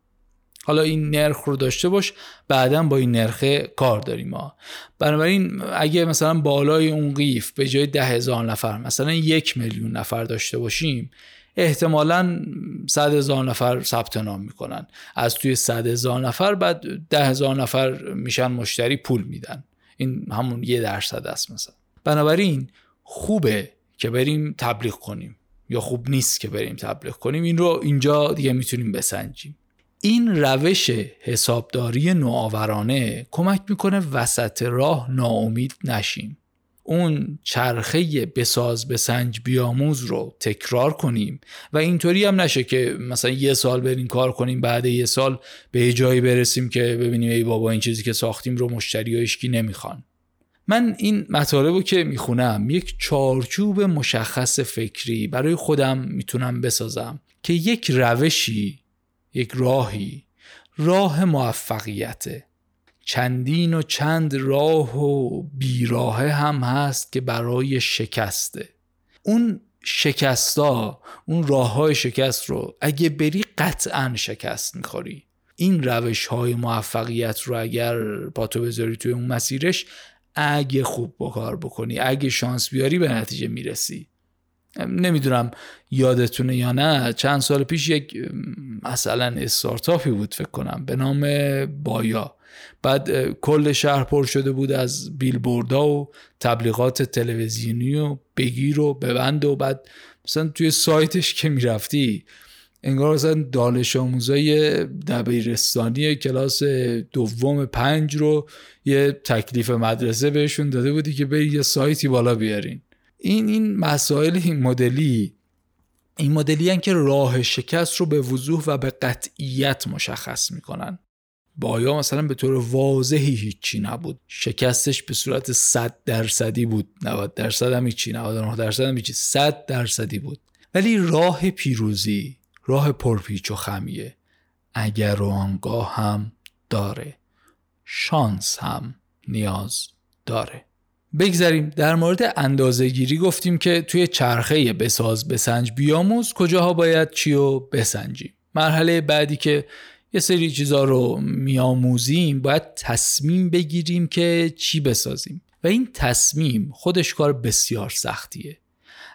حالا این نرخ رو داشته باش بعدا با این نرخ کار داریم ما. بنابراین اگه مثلا بالای اون قیف به جای ده هزار نفر مثلا یک میلیون نفر داشته باشیم احتمالا صد هزار نفر ثبت نام می‌کنن. از توی صد هزار نفر بعد ده هزار نفر میشن مشتری پول میدن. این همون یه درصد است مثلا. بنابراین خوبه که بریم تبلیغ کنیم. یا خوب نیست که بریم تبلیغ کنیم. این رو اینجا دیگه می‌تونیم بسنجیم. این روش حسابداری نوآورانه کمک می‌کنه وسط راه ناامید نشیم. اون چرخه بساز بسنج بیاموز رو تکرار کنیم. و اینطوری هم نشه که مثلا یه سال بریم کار کنیم بعد یه سال به جایی برسیم که ببینیم ای بابا این چیزی که ساختیم رو مشتری اشکی نمی‌خوان. من این مطالب رو که می‌خونم یک چارچوب مشخص فکری برای خودم می‌تونم بسازم که یک روشی یک راهی راه موفقیته. چندین و چند راه و بیراه هم هست که برای شکسته. اون شکستا اون راه های شکست رو اگه بری قطعا شکست می‌خوری. این روش های موفقیت رو اگر پاتو بذاری توی اون مسیرش اگه خوب بکار بکنی اگه شانس بیاری به نتیجه می‌رسی. نمی‌دونم یادتونه یا نه چند سال پیش یک مثلا استارتاپی بود فکر کنم به نام بایا بعد کل شهر پر شده بود از بیلبوردها و تبلیغات تلویزیونی و بگیر و ببند و بعد مثلا توی سایتش که می‌رفتی انگار مثلا دانش آموزای دبیرستانی کلاس دوم پنج رو یه تکلیف مدرسه بهشون داده بودی که بری یه سایتی بالا بیارین. این این مسائل این مدلی این مدلی که راه شکست رو به وضوح و به قطعیت مشخص می‌کنن. بایا مثلا به طور واضحی هیچی نبود؟ شکستش به صورت 100 درصدی بود. 90 درصد هم هیچی 99 درصد هم هیچی. 100 درصدی بود. ولی راه پیروزی راه پرپیچ و خمیه اگر و آنگاه هم داره. شانس هم نیاز داره. بگذاریم در مورد اندازه گیری گفتیم که توی چرخه بساز بسنج بیاموز کجاها باید چی رو بسنجیم؟ مرحله بعدی که یه سری چیزا رو میآموزیم باید تصمیم بگیریم که چی بسازیم. و این تصمیم خودش کار بسیار سختیه.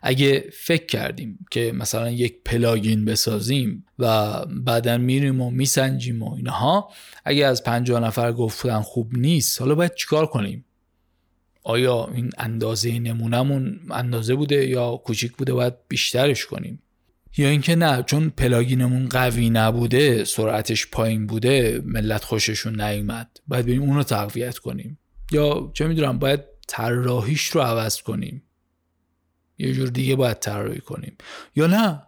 اگه فکر کردیم که مثلا یک plugin بسازیم و بعدا میریم و میسنجیم و اینها اگه از پنجاه نفر گفتن خوب نیست حالا باید چیکار کنیم؟ آیا این اندازه نمونمون اندازه بوده یا کوچیک بوده؟ باید بیشترش کنیم. یا اینکه نه چون plugin مون قوی نبوده سرعتش پایین بوده ملت خوششون نیومد. باید بریم اون رو تقویت کنیم. یا چه می‌دونم باید طراحیش رو عوض کنیم. یه جور دیگه باید طراحی کنیم. یا نه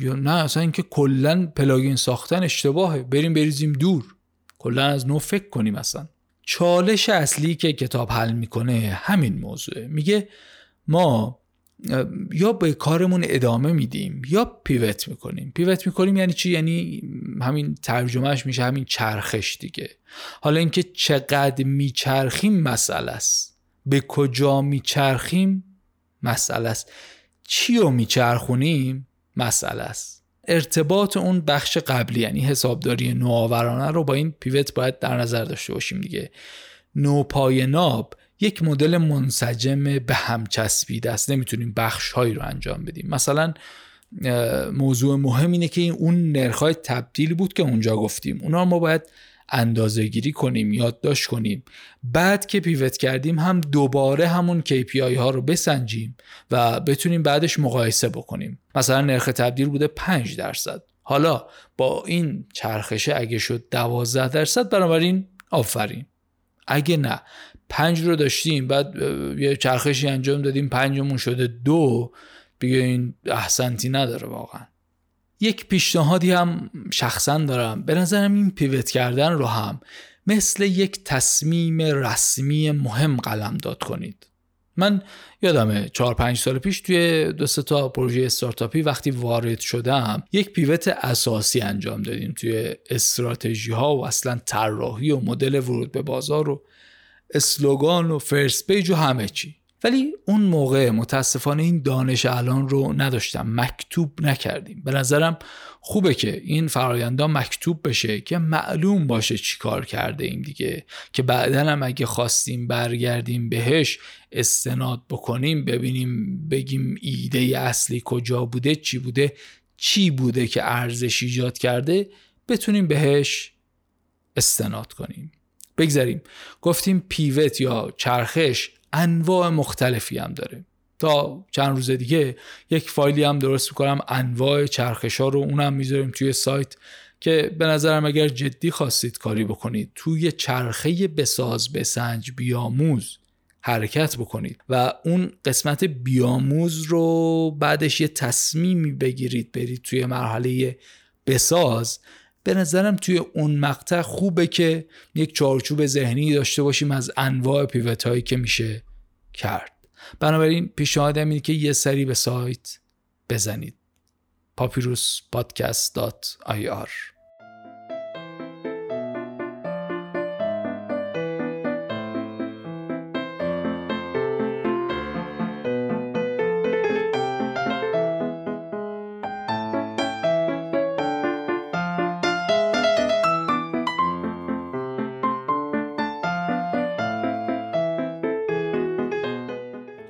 یا نه اصلا اینکه کلا پلاگین ساختن اشتباهه. بریم بریزیم دور. کلا از نو فکر کنیم اصلا. چالش اصلی که کتاب حل می‌کنه همین موضوعه. میگه ما یا به کارمون ادامه میدیم یا پیوت می‌کنیم. پیوت می‌کنیم یعنی چی؟ یعنی همین ترجمهش میشه همین چرخش دیگه. حالا اینکه چقدر میچرخیم مسئله است. به کجا میچرخیم مسئله است. چی رو میچرخونیم مسئله است. ارتباط اون بخش قبلی یعنی حسابداری نوآورانه رو با این پیوت باید در نظر داشته باشیم دیگه. نوپای ناب یک مدل منسجم به هم چسبیده است. نمی‌تونیم بخش هایی رو انجام بدیم. مثلا موضوع مهم اینه که این اون نرخ های تبدیل بود که اونجا گفتیم. اونا ما باید اندازه گیری کنیم یادداشت کنیم. بعد که پیوت کردیم هم دوباره همون KPI ها رو بسنجیم و بتونیم بعدش مقایسه بکنیم. مثلا نرخ تبدیل بوده 5 درصد. حالا با این چرخشه اگه شد 12 درصد بنابراین آفرین. اگه نه پنج رو داشتیم بعد یه چرخشی انجام دادیم پنجمون شده دو. بگه این احسنتی نداره واقعا. یک پیشنهادی هم شخصا دارم. به نظرم این pivot کردن رو هم مثل یک تصمیم رسمی مهم قلمداد کنید. من یادمه چهار پنج سال پیش توی دو تا پروژه استارتاپی وقتی وارد شدم یک pivot اساسی انجام دادیم توی استراتژی ها و اصلا طراحی و مدل ورود به بازار و slogan و first page و همه چی. ولی اون موقع متاسفانه این دانش الان رو نداشتم. مکتوب نکردیم. به نظرم خوبه که این فرایندا مکتوب بشه که معلوم باشه چی کار کرده این دیگه. که بعدا هم اگه خواستیم برگردیم بهش استناد بکنیم ببینیم بگیم ایده اصلی کجا بوده چی بوده چی بوده که ارزش ایجاد کرده بتونیم بهش استناد کنیم. بگذاریم. گفتیم پیوت یا چرخش انواع مختلفی هم داره. تا چند روز دیگه یک فایلی هم درست می‌کنم انواع چرخش ها رو اونم می‌ذاریم توی سایت که به نظرم اگر جدی خواستید کاری بکنید توی چرخه بساز بسنج بیاموز حرکت بکنید و اون قسمت بیاموز رو بعدش یه تصمیمی بگیرید برید توی مرحله بساز به نظرم توی اون مقطع خوبه که یک چارچوب ذهنی داشته باشیم از انواع پیوت هایی که میشه کرد. بنابراین پیشنهادم اینه که یه سری به سایت بزنید. papyruspodcast.ir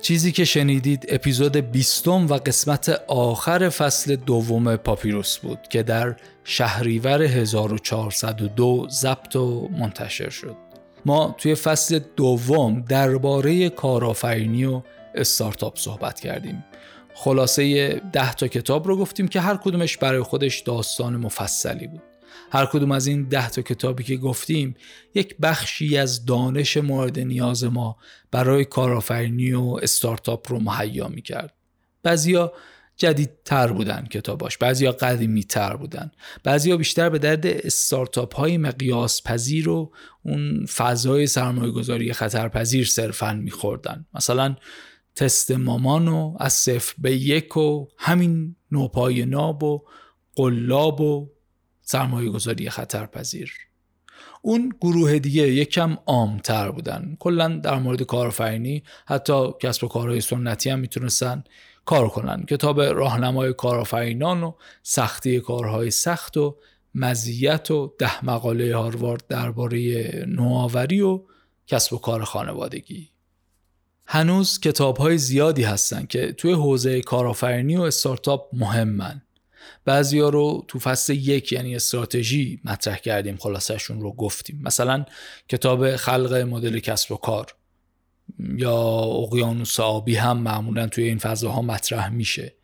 چیزی که شنیدید اپیزود بیستم و قسمت آخر فصل دوم پاپیروس بود که در شهریور 1402 ضبط و منتشر شد. ما توی فصل دوم درباره کارآفرینی و استارتاپ صحبت کردیم. خلاصه ده تا کتاب رو گفتیم که هر کدومش برای خودش داستان مفصلی بود. هر کدوم از این ده تا کتابی که گفتیم یک بخشی از دانش مورد نیاز ما برای کارآفرینی و استارتاپ رو مهیا می‌کرد. بعضیا جدیدتر بودن کتاباش بعضیا قدیمی تر بودن. بعضیا بیشتر به درد استارتاپ های مقیاس پذیر و اون فضای سرمایه گذاری خطرپذیر صرفا میخوردن. مثلا تست مامان و از صفر به یک و همین نوپای ناب و قلاب و سرمایه گذاری خطرپذیر. اون گروه دیگه یکم عامتر بودن. کلا در مورد کارآفرینی حتی کسب و کارهای سنتی هم می‌تونستن کار کنن. کتاب راهنمای کارآفرینان و سختی کارهای سخت و مزیت و ده مقاله هاروارد درباره نوآوری و کسب و کار خانوادگی. هنوز کتاب های زیادی هستن که توی حوزه کارآفرینی و استارتاپ مهمن. بعضیا رو تو فصل یک یعنی استراتژی مطرح کردیم خلاصشون رو گفتیم. مثلا کتاب خلق مدل کسب و کار یا اقیانوس آبی هم معمولا توی این فضاها مطرح میشه.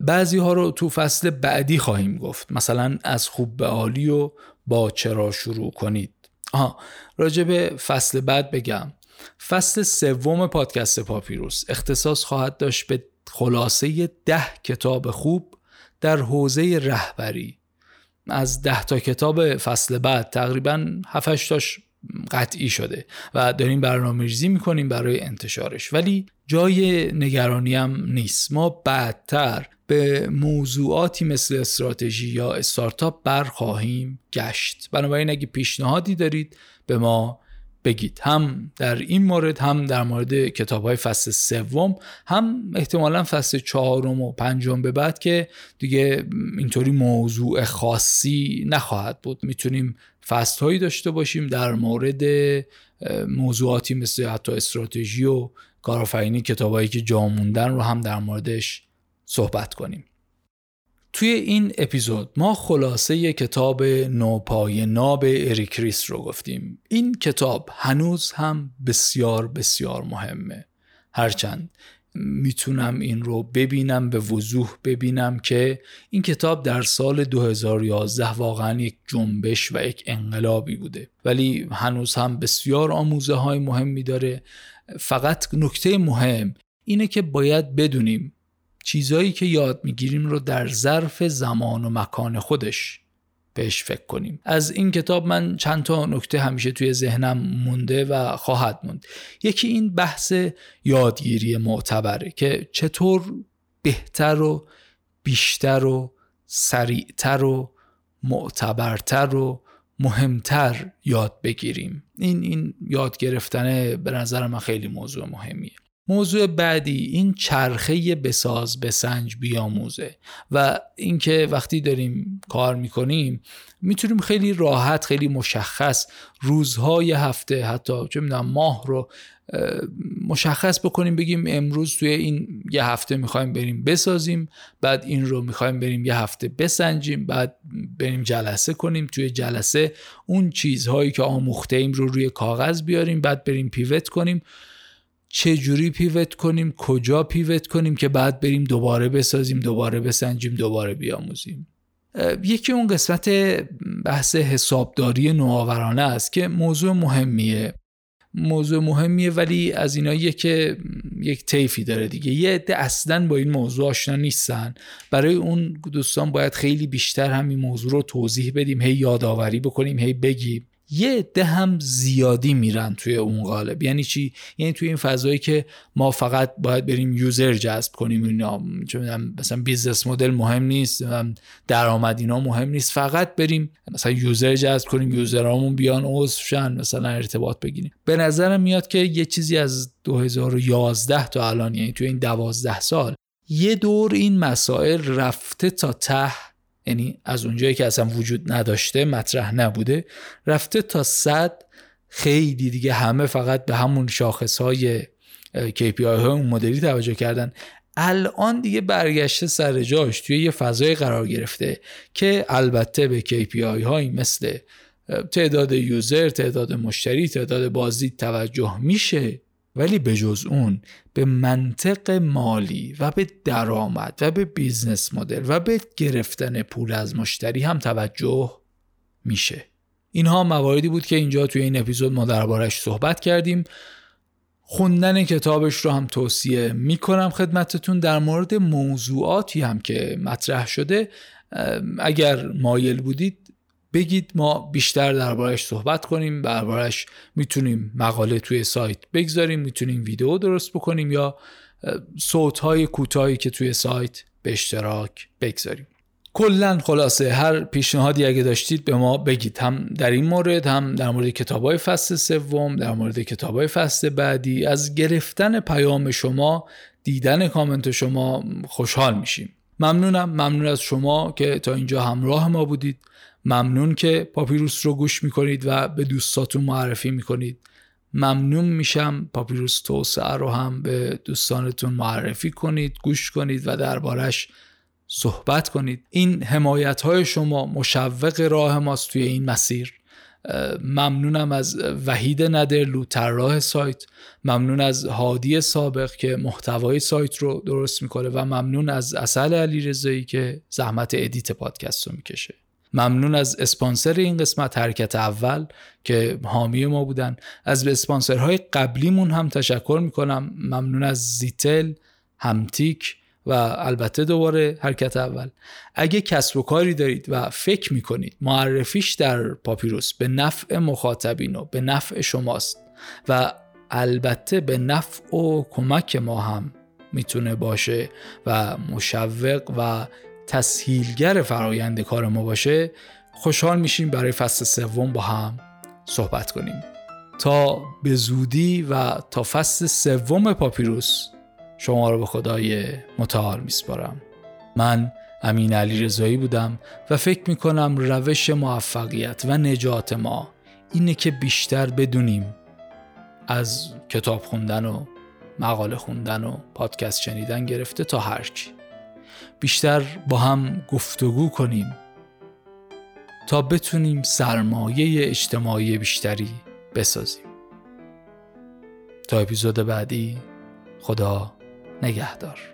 بعضی ها رو تو فصل بعدی خواهیم گفت. مثلا از خوب به عالی و با چرا شروع کنید. آها راجع به فصل بعد بگم. فصل سوم پادکست پاپیروس اختصاص خواهد داشت به خلاصه ده کتاب خوب در حوزه رهبری. از ده تا کتاب فصل بعد تقریبا 7 تاش قطعی شده و داریم برنامه ریزی می‌کنیم برای انتشارش. ولی جای نگرانی هم نیست. ما بعدتر به موضوعاتی مثل استراتژی یا استارتاپ برخواهیم گشت. بنابراین اگه پیشنهادی دارید به ما بگید. هم در این مورد هم در مورد کتاب های فصل سوم هم احتمالا فصل چهارم و پنجم به بعد که دیگه اینطوری موضوع خاصی نخواهد بود. می‌تونیم فصل هایی داشته باشیم در مورد موضوعاتی مثل حتی استراتژی و کارآفرینی کتابایی که جا موندن رو هم در موردش صحبت کنیم. توی این اپیزود ما خلاصه کتاب نوپای ناب اریکریس رو گفتیم. این کتاب هنوز هم بسیار بسیار مهمه. هرچند می‌تونم این رو ببینم به وضوح ببینم که این کتاب در سال 2011 واقعا یک جنبش و یک انقلابی بوده. ولی هنوز هم بسیار آموزه های مهمی داره. فقط نکته مهم اینه که باید بدونیم چیزایی که یاد می‌گیریم رو در ظرف زمان و مکان خودش بهش فکر کنیم. از این کتاب من چند تا نکته همیشه توی ذهنم مونده و خواهد موند. یکی این بحث یادگیری معتبره که چطور بهتر و بیشتر و سریعتر و معتبرتر و مهمتر یاد بگیریم. این این یاد گرفتن به نظر من خیلی موضوع مهمیه. موضوع بعدی این چرخه بساز بسنج بیاموزه و اینکه وقتی داریم کار می‌کنیم می‌تونیم خیلی راحت خیلی مشخص روزهای هفته حتی چه می‌دونم ماه رو مشخص بکنیم بگیم امروز توی این یه هفته می‌خوایم بریم بسازیم بعد این رو می‌خوایم بریم یه هفته بسنجیم بعد بریم جلسه کنیم. توی جلسه اون چیزهایی که آموخته ایم رو روی کاغذ بیاریم بعد بریم پیوت کنیم. چه جوری پیوت کنیم کجا پیوت کنیم که بعد بریم دوباره بسازیم دوباره بسنجیم دوباره بیاموزیم. یکی اون قسمت بحث حسابداری نوآورانه است که موضوع مهمیه. موضوع مهمیه ولی از ایناییه که یک طیفی داره دیگه. یه عده اصلا با این موضوع آشنا نیستن. برای اون دوستان باید خیلی بیشتر همین موضوع رو توضیح بدیم هی یادآوری بکنیم هی بگیم. یه عده هم زیادی میرن توی اون قالب. یعنی چی؟ یعنی توی این فضایی که ما فقط باید بریم یوزر جذب کنیم. اینا چون مثلا business model مهم نیست درآمد اینا مهم نیست. فقط بریم مثلا user جذب کنیم user امون بیان عضو شن مثلا ارتباط بگیریم. به نظرم میاد که یه چیزی از 2011 تا الان یعنی توی این 12 سال یه دور این مسائل رفته تا ته یعنی از اونجایی که اصلا وجود نداشته مطرح نبوده. رفته تا صد. خیلی دیگه همه فقط به همون شاخص های KPI های اون مدلی توجه کردن. الان دیگه برگشته سر جاش توی یه فضای قرار گرفته که البته به KPI هایی مثل تعداد user، تعداد مشتری، تعداد بازدید توجه میشه. ولی به جز اون به منطق مالی و به درآمد و به business model و به گرفتن پول از مشتری هم توجه میشه. اینها مواردی بود که اینجا توی این اپیزود ما دربارش صحبت کردیم. خوندن کتابش رو هم توصیه می‌کنم خدمتتون. در مورد موضوعاتی هم که مطرح شده اگر مایل بودید بگید ما بیشتر دربارش صحبت کنیم دربارش می‌تونیم مقاله توی سایت بگذاریم می‌تونیم ویدیو درست بکنیم یا صوت های کوتاهی که توی سایت به اشتراک بگذاریم. کلا خلاصه هر پیشنهادی اگه داشتید به ما بگید. هم در این مورد هم در مورد کتاب های فصل سوم در مورد کتاب های فصل بعدی. از گرفتن پیام شما دیدن کامنت شما خوشحال میشیم. ممنونم. ممنون از شما که تا اینجا همراه ما بودید. ممنون که پاپیروس رو گوش می‌کنید و به دوستاتون معرفی می‌کنید. ممنون میشم پاپیروس توسعه رو هم به دوستانتون معرفی کنید گوش کنید و دربارش صحبت کنید. این حمایت های شما مشوق راه ماست توی این مسیر. ممنونم از وحید ندرلو طراح سایت. ممنون از هادی سابق که محتوای سایت رو درست می‌کنه و ممنون از اصل علی که زحمت edit پادکست رو می‌کشه. ممنون از اسپانسر این قسمت حرکت اول که حامی ما بودن. از اسپانسرهای قبلیمون هم تشکر می‌کنم. ممنون از زیتل همتیک و البته دوباره حرکت اول. اگه کسب و کاری دارید و فکر می‌کنید معرفیش در پاپیروس به نفع مخاطبین و به نفع شماست و البته به نفع و کمک ما هم می‌تونه باشه و مشوق و تسهیلگر فرایند کار ما باشه خوشحال میشیم برای فصل سوم با هم صحبت کنیم. تا به زودی و تا فصل سوم پاپیروس شما رو به خدای متعال میسپارم. من امین علی رضایی بودم و فکر می‌کنم روش موفقیت و نجات ما اینه که بیشتر بدونیم از کتاب خوندن و مقاله خوندن و پادکست شنیدن گرفته تا هرچی. بیشتر با هم گفتگو کنیم تا بتونیم سرمایه اجتماعی بیشتری بسازیم. تا اپیزود بعدی خدا نگهدار.